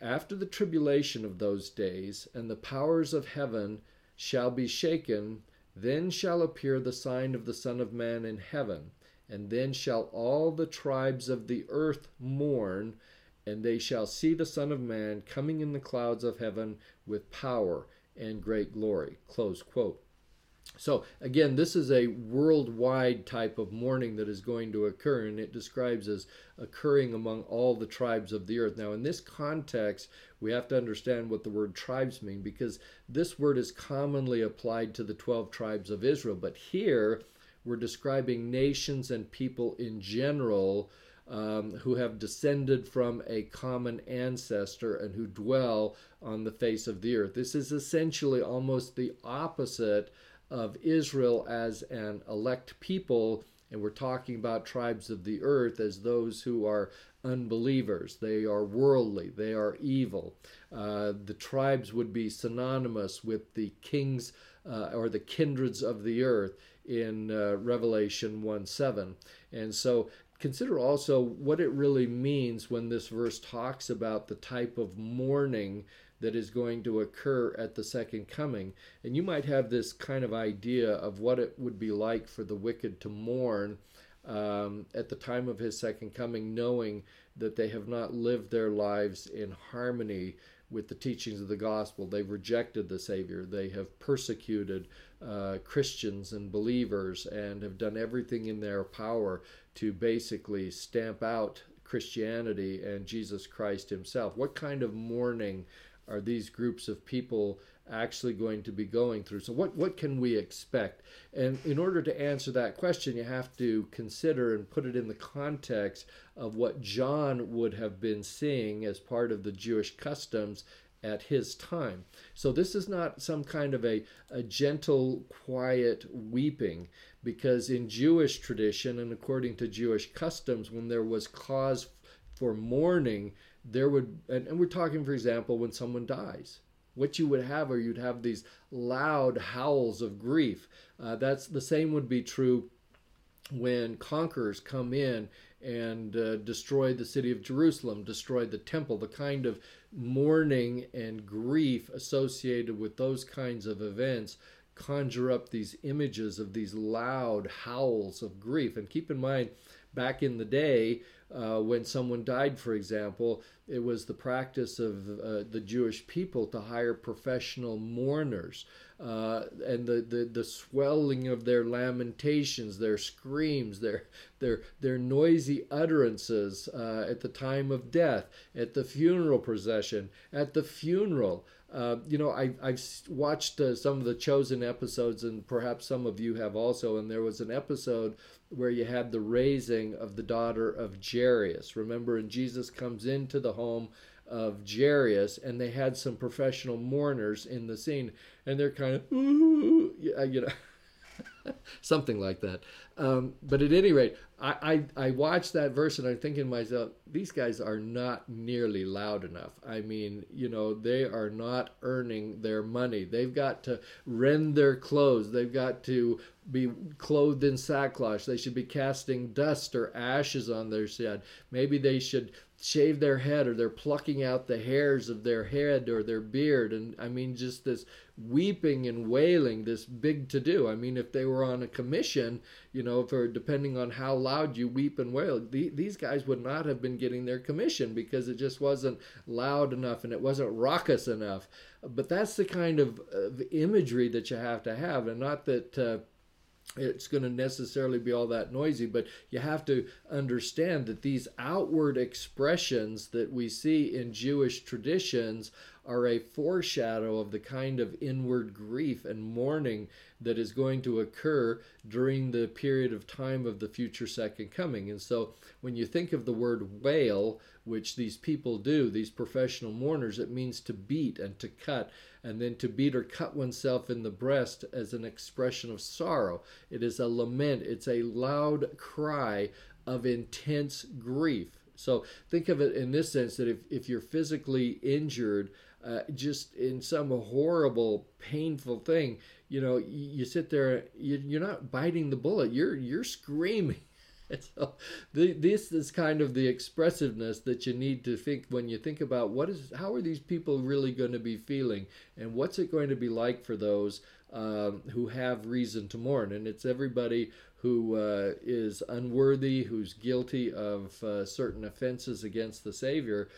after the tribulation of those days, and the powers of heaven shall be shaken, then shall appear the sign of the Son of Man in heaven. And then shall all the tribes of the earth mourn, and they shall see the Son of Man coming in the clouds of heaven with power and great glory. Close quote. So, again, this is a worldwide type of mourning that is going to occur, and it describes as occurring among all the tribes of the earth. Now, in this context, we have to understand what the word tribes mean because this word is commonly applied to the 12 tribes of Israel, but here we're describing nations and people in general. Um, who have descended from a common ancestor and who dwell on the face of the earth. This is essentially almost the opposite of Israel as an elect people, and we're talking about tribes of the earth as those who are unbelievers. They are worldly, they are evil. Uh, the tribes would be synonymous with the kings uh, or the kindreds of the earth in uh, Revelation 1 7. And so consider also what it really means when this verse talks about the type of mourning that is going to occur at the second coming. And you might have this kind of idea of what it would be like for the wicked to mourn um, at the time of his second coming, knowing that they have not lived their lives in harmony with the teachings of the gospel. They've rejected the Savior. They have persecuted uh, Christians and believers and have done everything in their power to basically stamp out Christianity and Jesus Christ Himself. What kind of mourning are these groups of people actually going to be going through? So, what, what can we expect? And in order to answer that question, you have to consider and put it in the context of what John would have been seeing as part of the Jewish customs at his time. So, this is not some kind of a, a gentle, quiet weeping, because in Jewish tradition and according to Jewish customs, when there was cause for mourning, there would, and, and we're talking, for example, when someone dies. What you would have, or you'd have these loud howls of grief. Uh, that's the same would be true when conquerors come in and uh, destroy the city of Jerusalem, destroy the temple, the kind of mourning and grief associated with those kinds of events conjure up these images of these loud howls of grief. And keep in mind, back in the day, uh, when someone died, for example, it was the practice of uh, the Jewish people to hire professional mourners. Uh, and the, the, the swelling of their lamentations, their screams, their, their, their noisy utterances uh, at the time of death, at the funeral procession, at the funeral. Uh, you know, I, I've watched uh, some of the chosen episodes, and perhaps some of you have also. And there was an episode where you had the raising of the daughter of Jairus. Remember, and Jesus comes into the home of Jairus, and they had some professional mourners in the scene, and they're kind of, ooh, you know. (laughs) (laughs) something like that. Um, but at any rate, I, I, I watched that verse and I'm thinking to myself, these guys are not nearly loud enough. I mean, you know, they are not earning their money. They've got to rend their clothes. They've got to be clothed in sackcloth. They should be casting dust or ashes on their head. Maybe they should shave their head or they're plucking out the hairs of their head or their beard. And i mean just this weeping and wailing this big to do i mean if they were on a commission you know for depending on how loud you weep and wail the, these guys would not have been getting their commission because it just wasn't loud enough and it wasn't raucous enough. But that's the kind of, of imagery that you have to have. And not that uh, it's going to necessarily be all that noisy, but you have to understand that these outward expressions that we see in Jewish traditions are a foreshadow of the kind of inward grief and mourning that is going to occur during the period of time of the future second coming. And so when you think of the word wail, which these people do, these professional mourners, it means to beat and to cut, and then to beat or cut oneself in the breast as an expression of sorrow. It is a lament, it's a loud cry of intense grief. So think of it in this sense that if, if you're physically injured, uh, just in some horrible, painful thing, you know, you, you sit there, you, you're not biting the bullet, you're you're screaming. (laughs) So the, this is kind of the expressiveness that you need to think when you think about what is how are these people really going to be feeling? And what's it going to be like for those um, who have reason to mourn? And it's everybody who uh, is unworthy who's guilty of uh, certain offenses against the savior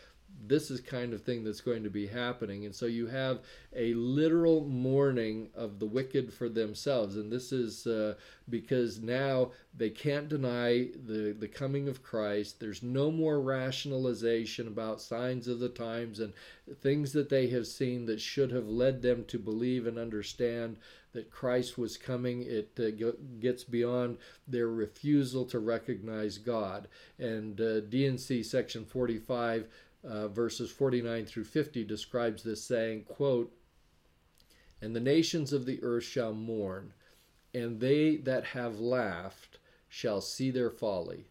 this is kind of thing that's going to be happening. And so you have a literal mourning of the wicked for themselves. And this is uh, because now they can't deny the the coming of Christ. There's no more rationalization about signs of the times and things that they have seen that should have led them to believe and understand that Christ was coming. It uh, gets beyond their refusal to recognize God. And uh, D&C section 45 uh, verses 49 through 50 describes this saying quote and the nations of the earth shall mourn and they that have laughed shall see their folly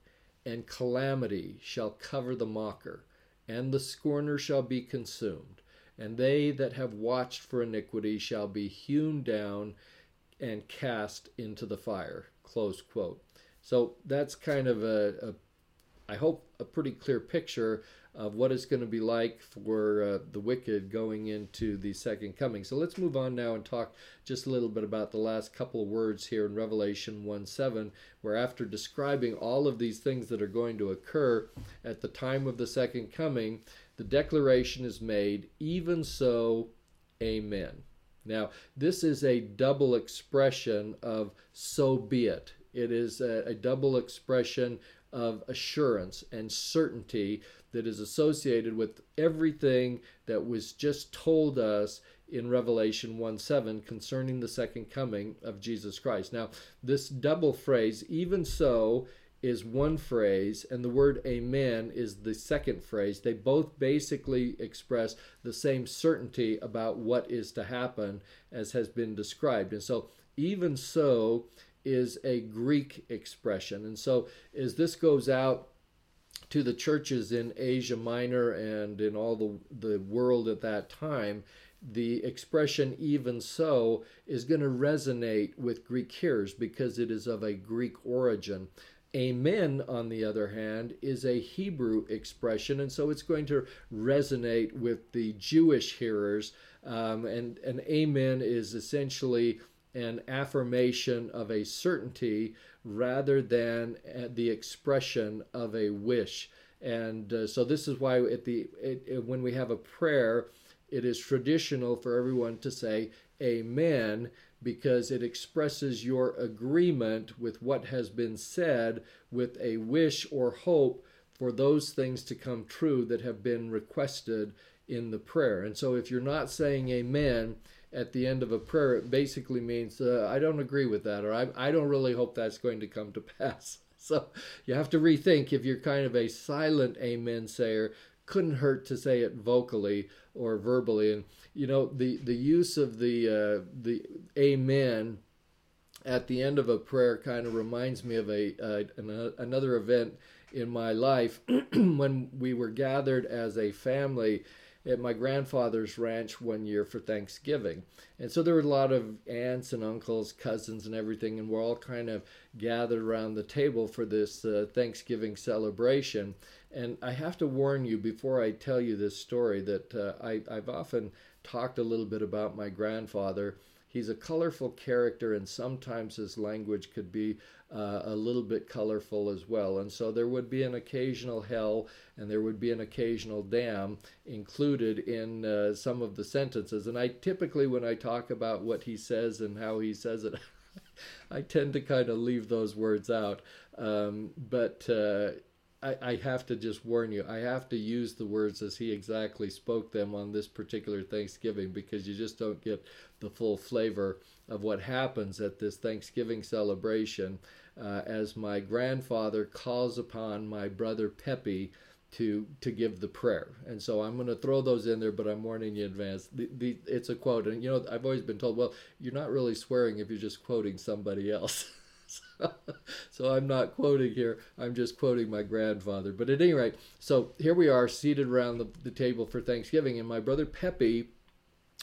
and calamity shall cover the mocker and the scorner shall be consumed and they that have watched for iniquity shall be hewn down and cast into the fire close quote. So that's kind of a, a I hope a pretty clear picture of what it's going to be like for uh, the wicked going into the second coming. So let's move on now and talk just a little bit about the last couple of words here in Revelation 1 7, where after describing all of these things that are going to occur at the time of the second coming, the declaration is made, even so, amen. Now, this is a double expression of so be it. It is a, a double expression of assurance and certainty that is associated with everything that was just told us in Revelation 1 7 concerning the second coming of Jesus Christ. Now, this double phrase, even so, is one phrase, and the word amen is the second phrase. They both basically express the same certainty about what is to happen as has been described. And so, even so is a Greek expression. And so, as this goes out to the churches in Asia Minor and in all the, the world at that time, the expression even so is going to resonate with Greek hearers because it is of a Greek origin. Amen, on the other hand, is a Hebrew expression, and so it's going to resonate with the Jewish hearers. Um, and, and amen is essentially an affirmation of a certainty rather than uh, the expression of a wish. And uh, so this is why at the it, it, when we have a prayer, it is traditional for everyone to say amen because it expresses your agreement with what has been said with a wish or hope for those things to come true that have been requested in the prayer. And so if you're not saying amen at the end of a prayer, it basically means uh, I don't agree with that or I, I don't really hope that's going to come to (laughs) pass. So you have to rethink if you're kind of a silent amen sayer, couldn't hurt to say it vocally or verbally. And you know the the use of the uh, the amen at the end of a prayer kind of reminds me of a uh, an, another event in my life (clears throat) when we were gathered as a family at my grandfather's ranch one year for Thanksgiving. And so there were a lot of aunts and uncles, cousins, and everything, and we're all kind of gathered around the table for this uh, Thanksgiving celebration. And I have to warn you before I tell you this story that uh, I, I've often talked a little bit about my grandfather. He's a colorful character, and sometimes his language could be uh, a little bit colorful as well. And so there would be an occasional hell and there would be an occasional damn included in uh, some of the sentences. And I typically, when I talk about what he says and how he says it, (laughs) I tend to kind of leave those words out. Um, but uh, I, I have to just warn you, I have to use the words as he exactly spoke them on this particular Thanksgiving because you just don't get the full flavor of what happens at this Thanksgiving celebration uh, as my grandfather calls upon my brother Pepe to to give the prayer. And so I'm going to throw those in there, but I'm warning you in advance. The, the, it's a quote, and you know I've always been told, well, you're not really swearing if you're just quoting somebody else. (laughs) so, I'm not quoting here. I'm just quoting my grandfather. But at any rate, so here we are seated around the, the table for Thanksgiving, and my brother Pepe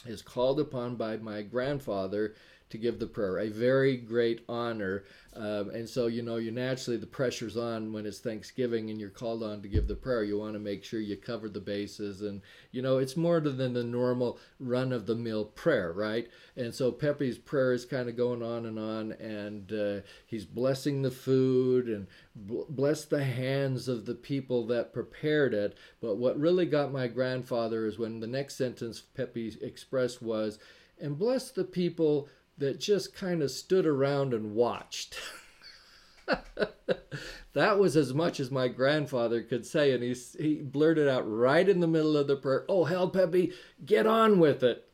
is called upon by my grandfather to give the prayer, a very great honor. Um, and so, you know, you naturally, the pressure's on when it's Thanksgiving and you're called on to give the prayer. You want to make sure you cover the bases. And, you know, it's more than the normal run of the mill prayer, right? And so Pepe's prayer is kind of going on and on. And uh, he's blessing the food and bless the hands of the people that prepared it. But what really got my grandfather is when the next sentence Pepe expressed was, and bless the people that just kind of stood around and watched. (laughs) that was as much as my grandfather could say, and he, he blurted out right in the middle of the prayer, Oh, hell, Peppy, get on with it.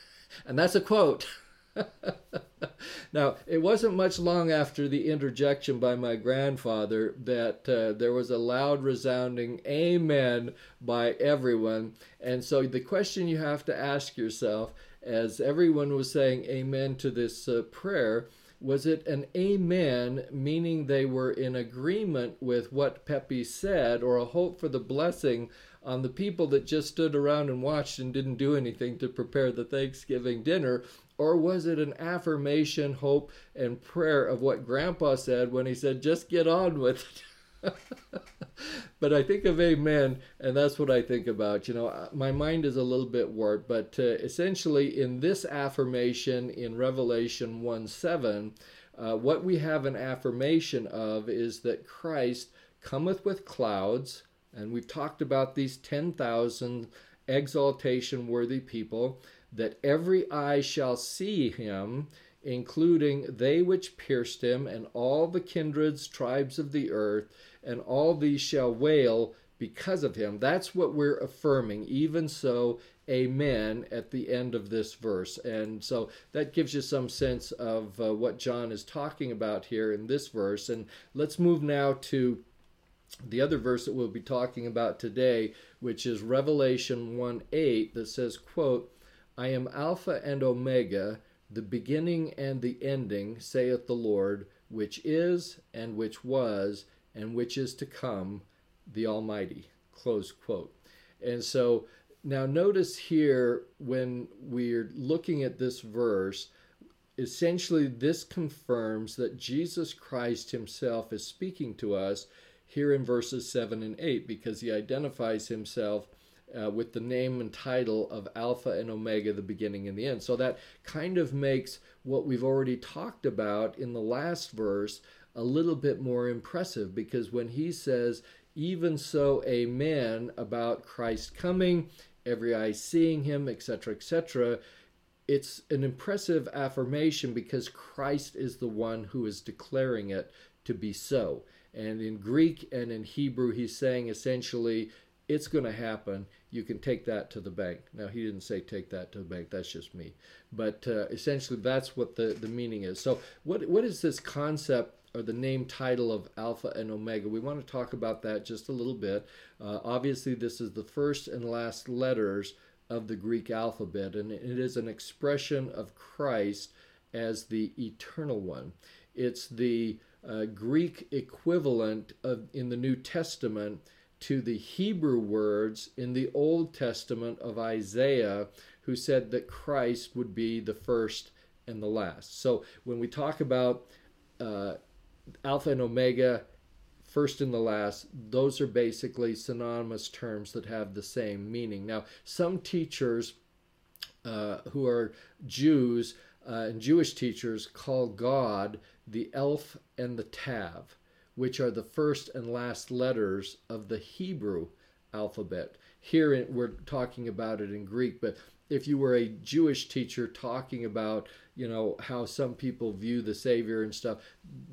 (laughs) and that's a quote. (laughs) now, it wasn't much long after the interjection by my grandfather that uh, there was a loud, resounding amen by everyone. And so the question you have to ask yourself as everyone was saying amen to this uh, prayer, was it an amen, meaning they were in agreement with what Pepe said, or a hope for the blessing on the people that just stood around and watched and didn't do anything to prepare the Thanksgiving dinner? Or was it an affirmation, hope, and prayer of what Grandpa said when he said, just get on with it? (laughs) (laughs) but I think of amen, and that's what I think about. You know, my mind is a little bit warped, but uh, essentially, in this affirmation in Revelation 1 7, uh, what we have an affirmation of is that Christ cometh with clouds, and we've talked about these 10,000 exaltation worthy people, that every eye shall see him including they which pierced him, and all the kindreds, tribes of the earth, and all these shall wail because of him. That's what we're affirming. Even so, amen, at the end of this verse. And so that gives you some sense of uh, what John is talking about here in this verse. And let's move now to the other verse that we'll be talking about today, which is Revelation 1 8, that says, quote, I am Alpha and Omega the beginning and the ending, saith the Lord, which is, and which was, and which is to come, the Almighty. Close quote. And so Now, notice here when we're looking at this verse, essentially this confirms that Jesus Christ himself is speaking to us here in verses 7 and 8 because he identifies himself uh, with the name and title of Alpha and Omega, the beginning and the end. So that kind of makes what we've already talked about in the last verse a little bit more impressive because when he says, even so, amen, about Christ coming, every eye seeing him, etc., etc., it's an impressive affirmation because Christ is the one who is declaring it to be so. And in Greek and in Hebrew, he's saying essentially, it's going to happen. You can take that to the bank. Now, he didn't say take that to the bank. That's just me. But uh, essentially, that's what the, the meaning is. So, what what is this concept or the name title of Alpha and Omega? We want to talk about that just a little bit. Uh, obviously, this is the first and last letters of the Greek alphabet, and it is an expression of Christ as the eternal one. It's the uh, Greek equivalent of in the New Testament to the Hebrew words in the Old Testament of Isaiah, who said that Christ would be the first and the last. So when we talk about uh, Alpha and Omega, first and the last, those are basically synonymous terms that have the same meaning. Now, some teachers uh, who are Jews uh, and Jewish teachers call God the Aleph and the Tav which are the first and last letters of the Hebrew alphabet. Here we're talking about it in Greek, but if you were a Jewish teacher talking about, you know, how some people view the Savior and stuff,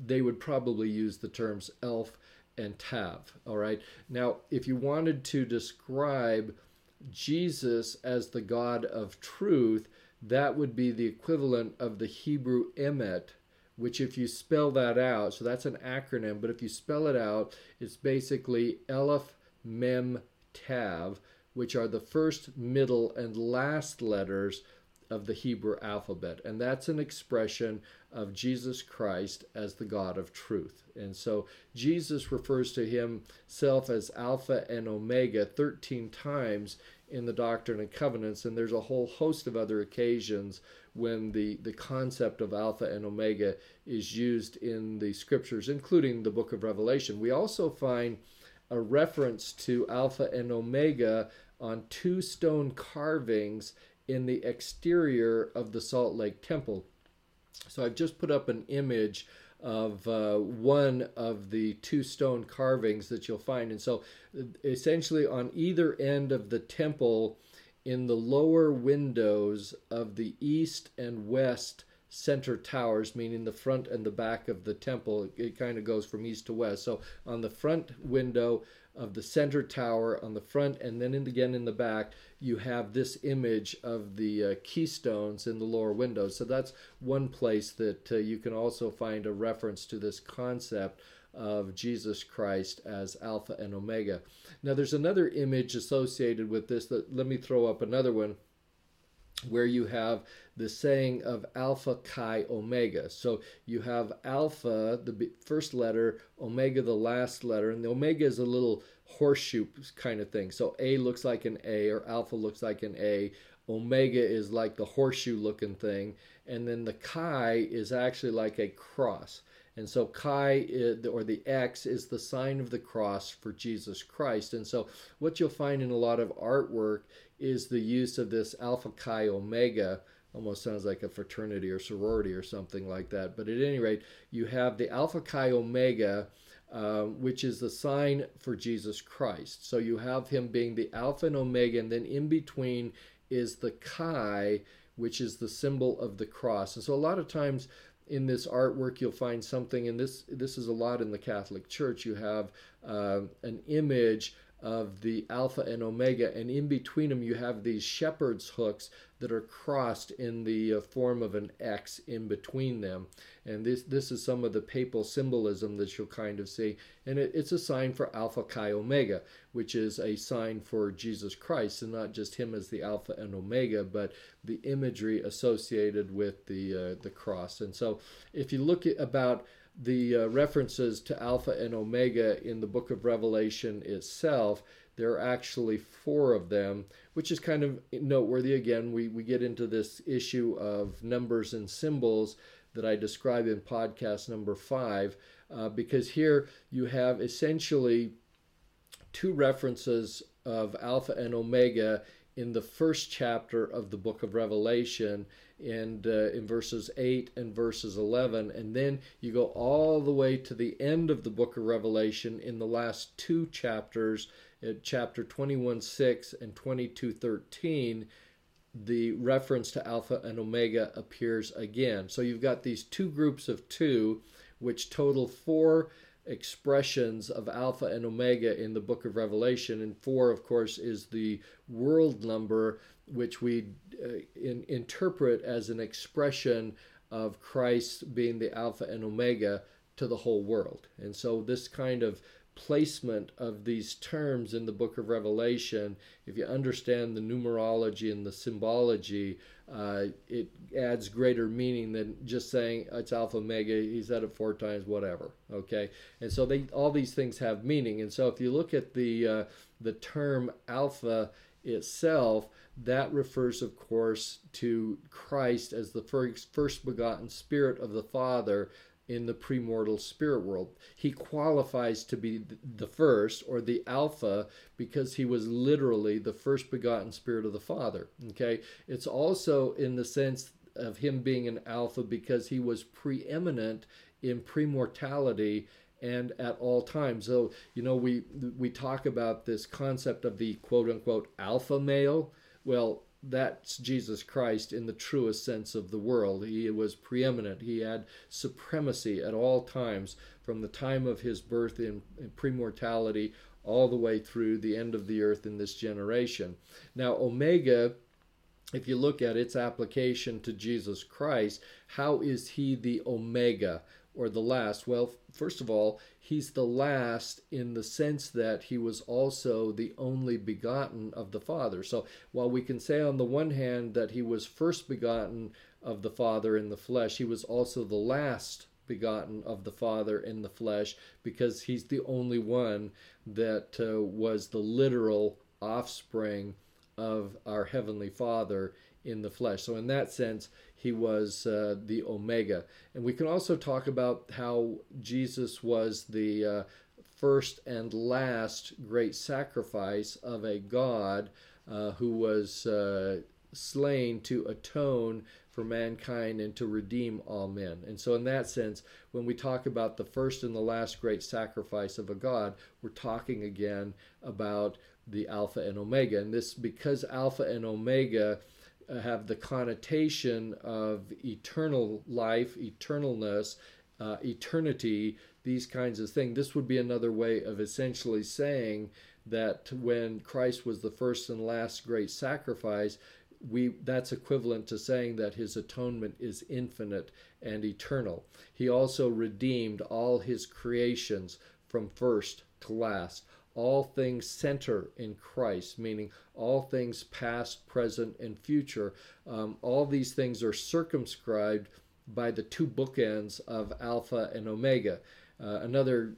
they would probably use the terms aleph and tav. All right. Now, if you wanted to describe Jesus as the God of truth, that would be the equivalent of the Hebrew emet, which if you spell that out, so that's an acronym, but if you spell it out, it's basically Aleph, Mem, Tav, which are the first, middle, and last letters of the Hebrew alphabet. And that's an expression of Jesus Christ as the God of truth. And so Jesus refers to himself as Alpha and Omega 13 times in the Doctrine and Covenants, and there's a whole host of other occasions when the, the concept of Alpha and Omega is used in the scriptures, including the book of Revelation. We also find a reference to Alpha and Omega on two stone carvings in the exterior of the Salt Lake Temple. So I've just put up an image of uh, one of the two stone carvings that you'll find. And so essentially on either end of the temple, in the lower windows of the east and west center towers, meaning the front and the back of the temple. It kind of goes from east to west. So on the front window of the center tower, on the front, and then in, again in the back, you have this image of the uh, keystones in the lower windows. So that's one place that uh, you can also find a reference to this concept of Jesus Christ as Alpha and Omega. Now, there's another image associated with this that let me throw up another one where you have the saying of alpha chi omega. So you have alpha, the first letter, omega, the last letter, and the omega is a little horseshoe kind of thing. So A looks like an A, or alpha looks like an A. Omega is like the horseshoe looking thing, and then the chi is actually like a cross. And so chi or the X is the sign of the cross for Jesus Christ. And so what you'll find in a lot of artwork is the use of this alpha chi omega. Almost sounds like a fraternity or sorority or something like that. But at any rate, you have the alpha chi omega. Um, which is the sign for Jesus Christ. So you have him being the Alpha and Omega, and then in between is the Chi, which is the symbol of the cross. And so a lot of times in this artwork you'll find something and this this is a lot in the catholic church you have uh, an image of the alpha and omega and in between them you have these shepherd's hooks that are crossed in the uh, form of an x in between them. And this this is some of the papal symbolism that you'll kind of see. And it, it's a sign for alpha chi omega which is a sign for jesus christ and not just him as the alpha and omega but the imagery associated with the uh, the cross. And so if you look at about the uh, references to Alpha and Omega in the book of Revelation itself, There are actually four of them, which is kind of noteworthy. Again, we, we get into this issue of numbers and symbols that I describe in podcast number five, uh, because here you have essentially two references of Alpha and Omega in the first chapter of the book of Revelation and uh, in verses 8 and verses 11 and then you go all the way to the end of the book of Revelation in the last two chapters at chapter 21 6 and 22 13 the reference to alpha and omega appears again. So you've got these two groups of two which total four expressions of Alpha and Omega in the book of Revelation. And four, of course, is the world number, which we uh, in, interpret as an expression of Christ being the Alpha and Omega to the whole world. And so this kind of placement of these terms in the book of Revelation, if you understand the numerology and the symbology, uh, it adds greater meaning than just saying it's alpha omega. He said it four times, whatever. Okay, and so they all these things have meaning. And so if you look at the uh, the term alpha itself, that refers, of course, to Christ as the first, first begotten Spirit of the Father in the premortal spirit world. He qualifies to be the first or the Alpha because he was literally the first begotten Spirit of the Father. Okay? It's also in the sense of him being an Alpha because he was preeminent in premortality and at all times. So, you know, we we talk about this concept of the quote unquote alpha male. Well, that's Jesus Christ in the truest sense of the world. He was preeminent. He had supremacy at all times, from the time of his birth in, in premortality all the way through the end of the earth in this generation. Now, Omega, if you look at its application to Jesus Christ, how is he the Omega? Or the last? Well, first of all, he's the last in the sense that he was also the only begotten of the Father. So while we can say on the one hand that he was first begotten of the Father in the flesh, he was also the last begotten of the Father in the flesh because he's the only one that uh, was the literal offspring of our Heavenly Father in the flesh. So, in that sense, he was uh, the Omega. And we can also talk about how Jesus was the uh, first and last great sacrifice of a God uh, who was uh, slain to atone for mankind and to redeem all men. And so, in that sense, when we talk about the first and the last great sacrifice of a God, we're talking again about the Alpha and Omega. And this, because Alpha and Omega have the connotation of eternal life, eternalness, uh, eternity, these kinds of things. This would be another way of essentially saying that when Christ was the first and last great sacrifice, we that's equivalent to saying that his atonement is infinite and eternal. He also redeemed all his creations from first to last all things center in Christ, meaning all things past, present, and future. Um, all these things are circumscribed by the two bookends of Alpha and Omega. Uh, another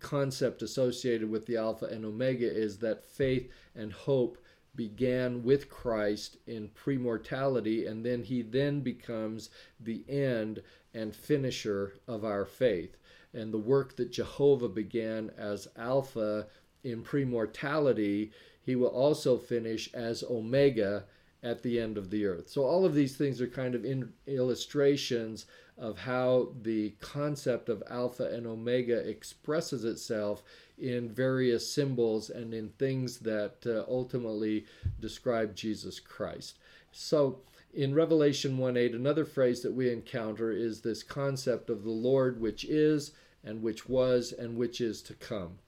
concept associated with the Alpha and Omega is that faith and hope began with Christ in premortality, and then he then becomes the end and finisher of our faith and the work that Jehovah began as Alpha in premortality, he will also finish as Omega at the end of the earth. So, all of these things are kind of illustrations of how the concept of Alpha and Omega expresses itself in various symbols and in things that uh, ultimately describe Jesus Christ. So, in Revelation 1 8, another phrase that we encounter is this concept of the Lord which is and which was and which is to come.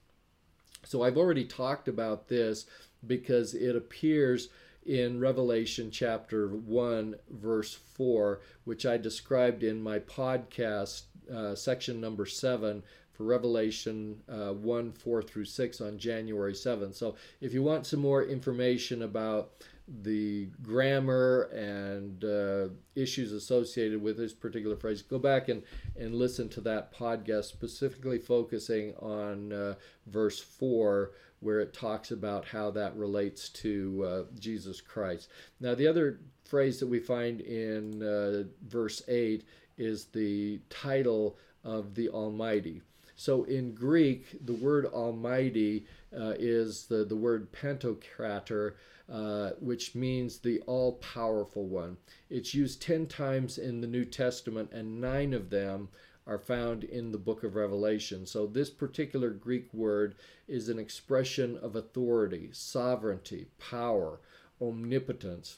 So I've already talked about this because it appears in Revelation chapter 1, verse 4, which I described in my podcast, uh, section number 7 for Revelation uh, 1 4 through 6 on January 7th. So if you want some more information about the grammar and uh, issues associated with this particular phrase, go back and, and listen to that podcast, specifically focusing on uh, verse 4, where it talks about how that relates to uh, Jesus Christ. Now, the other phrase that we find in uh, verse 8 is the title of the Almighty. So in Greek, the word Almighty uh, is the, the word Pantocrator, uh, which means the all powerful one. It's used 10 times in the New Testament, and nine of them are found in the book of Revelation. So, this particular Greek word is an expression of authority, sovereignty, power, omnipotence.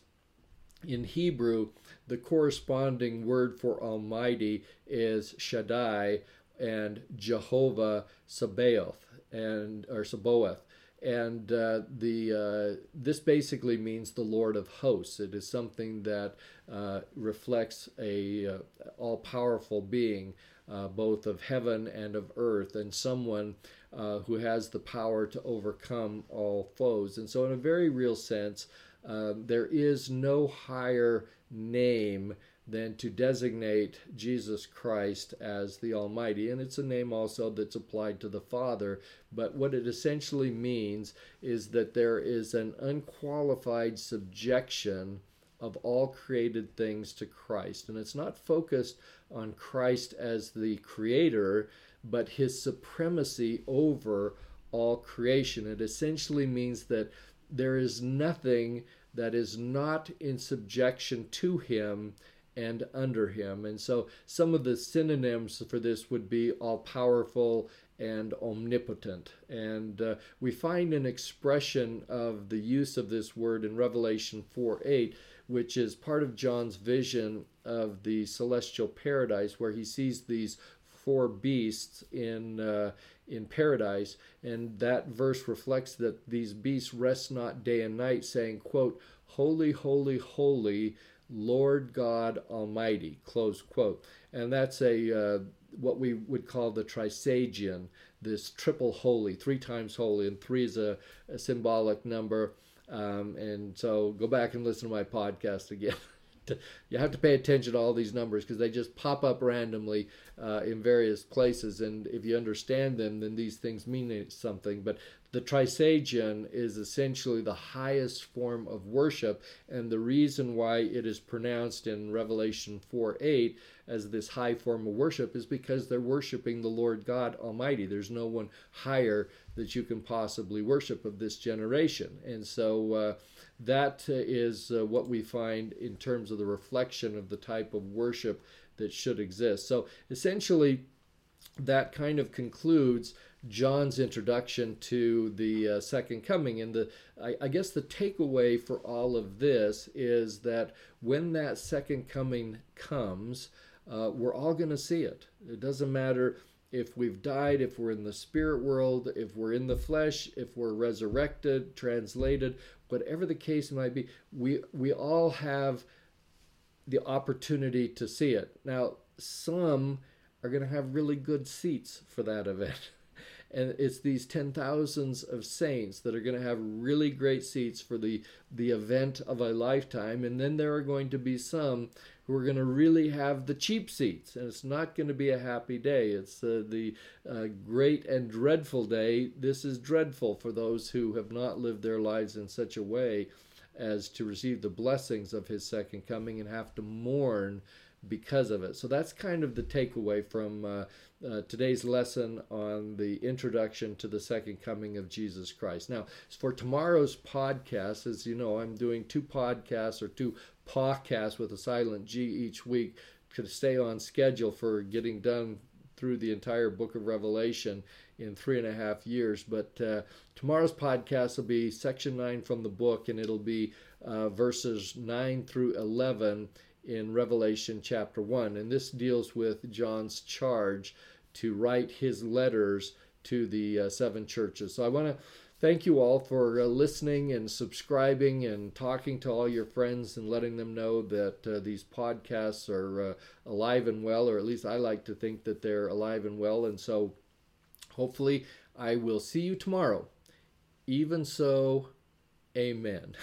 In Hebrew, the corresponding word for Almighty is Shaddai and Jehovah Sabaoth and or Sabaoth and uh, the uh, this basically means the Lord of hosts. It is something that uh, reflects a uh, all powerful being, uh, both of heaven and of earth, and someone uh, who has the power to overcome all foes. And so, in a very real sense, there is no higher name than to designate Jesus Christ as the Almighty. And it's a name also that's applied to the Father. But what it essentially means is that there is an unqualified subjection of all created things to Christ. And it's not focused on Christ as the creator, but his supremacy over all creation. It essentially means that there is nothing that is not in subjection to him and under him. And so some of the synonyms for this would be all powerful and omnipotent. And uh, we find an expression of the use of this word in Revelation 4 8, which is part of John's vision of the celestial paradise, where he sees these four beasts in. Uh, in paradise and that verse reflects that these beasts rest not day and night saying quote holy holy holy Lord God Almighty, close quote. And that's a uh, what we would call the trisagion, this triple holy, three times holy, and three is a, a symbolic number. Um, and so go back and listen to my podcast again. (laughs) you have to pay attention to all these numbers because they just pop up randomly uh, in various places. And if you understand them, then these things mean something. But the trisagion is essentially the highest form of worship, and the reason why it is pronounced in Revelation 4 8 as this high form of worship is because they're worshiping the Lord God Almighty. There's no one higher that you can possibly worship of this generation. And so uh, that is uh, what we find in terms of the reflection of the type of worship that should exist. So essentially, that kind of concludes John's introduction to the uh, second coming. And the I, I, guess the takeaway for all of this is that when that second coming comes, uh, we're all going to see it. It doesn't matter if we've died, if we're in the spirit world, if we're in the flesh, if we're resurrected, translated, whatever the case might be, we we all have the opportunity to see it. Now, some are going to have really good seats for that event. (laughs) and it's these ten thousands of saints that are going to have really great seats for the the event of a lifetime and then there are going to be some who are going to really have the cheap seats and it's not going to be a happy day it's uh, the uh, great and dreadful day this is dreadful for those who have not lived their lives in such a way as to receive the blessings of his second coming and have to mourn because of it. So that's kind of the takeaway from uh, uh, today's lesson on the introduction to the second coming of Jesus Christ. Now, for tomorrow's podcast, as you know, I'm doing two podcasts or two podcasts with a silent G each week to stay on schedule for getting done through the entire book of Revelation in three and a half years. But uh, tomorrow's podcast will be section nine from the book, and it'll be uh, verses nine through 11 in Revelation chapter 1. And this deals with John's charge to write his letters to the uh, seven churches. So I want to thank you all for uh, listening and subscribing and talking to all your friends and letting them know that uh, these podcasts are uh, alive and well, or at least I like to think that they're alive and well. And so Hopefully, I will see you tomorrow. Even so, amen.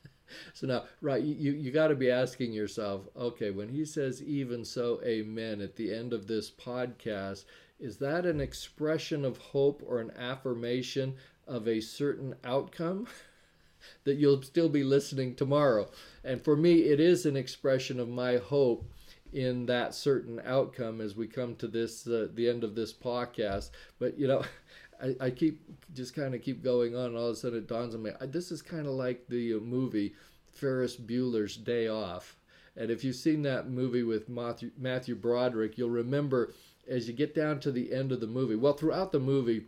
(laughs) so now, right, you, you got to be asking yourself, okay, when he says even so, amen at the end of this podcast, is that an expression of hope or an affirmation of a certain outcome? (laughs) that you'll still be listening tomorrow. And for me, it is an expression of my hope in that certain outcome as we come to this uh, the end of this podcast. But you know, (laughs) I, I keep just kind of keep going on, and all of a sudden it dawns on me. I, this is kind of like the uh, movie Ferris Bueller's Day Off. And if you've seen that movie with Matthew, Matthew Broderick, you'll remember as you get down to the end of the movie. Well, throughout the movie,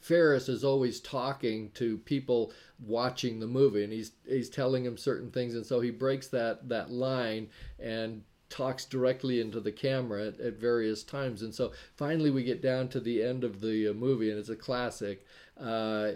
Ferris is always talking to people watching the movie, and he's he's telling them certain things, and so he breaks that that line and talks directly into the camera at, at, various times. And so finally, we get down to the end of the uh, movie, and it's a classic. Uh,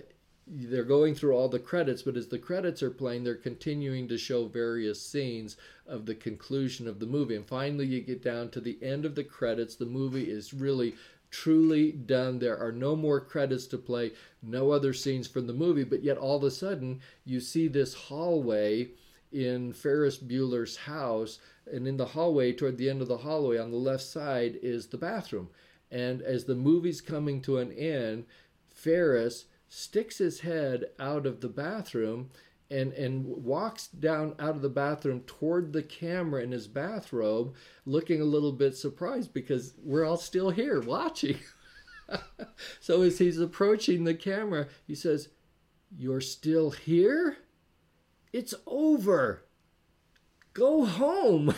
they're going through all the credits, but as the credits are playing, they're continuing to show various scenes of the conclusion of the movie. And finally, you get down to the end of the credits. The movie is really truly done. There are no more credits to play, no other scenes from the movie, but yet all of a sudden, you see this hallway in Ferris Bueller's house, and in the hallway, toward the end of the hallway, on the left side is the bathroom. And as the movie's coming to an end, Ferris sticks his head out of the bathroom and and walks down out of the bathroom toward the camera in his bathrobe looking a little bit surprised because we're all still here watching (laughs) so as he's approaching the camera he says you're still here it's over. Go home.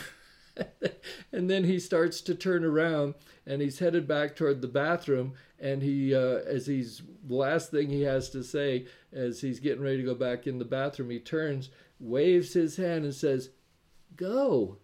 (laughs) and then he starts to turn around and he's headed back toward the bathroom and he uh, as he's last thing he has to say as he's getting ready to go back in the bathroom he turns waves his hand and says go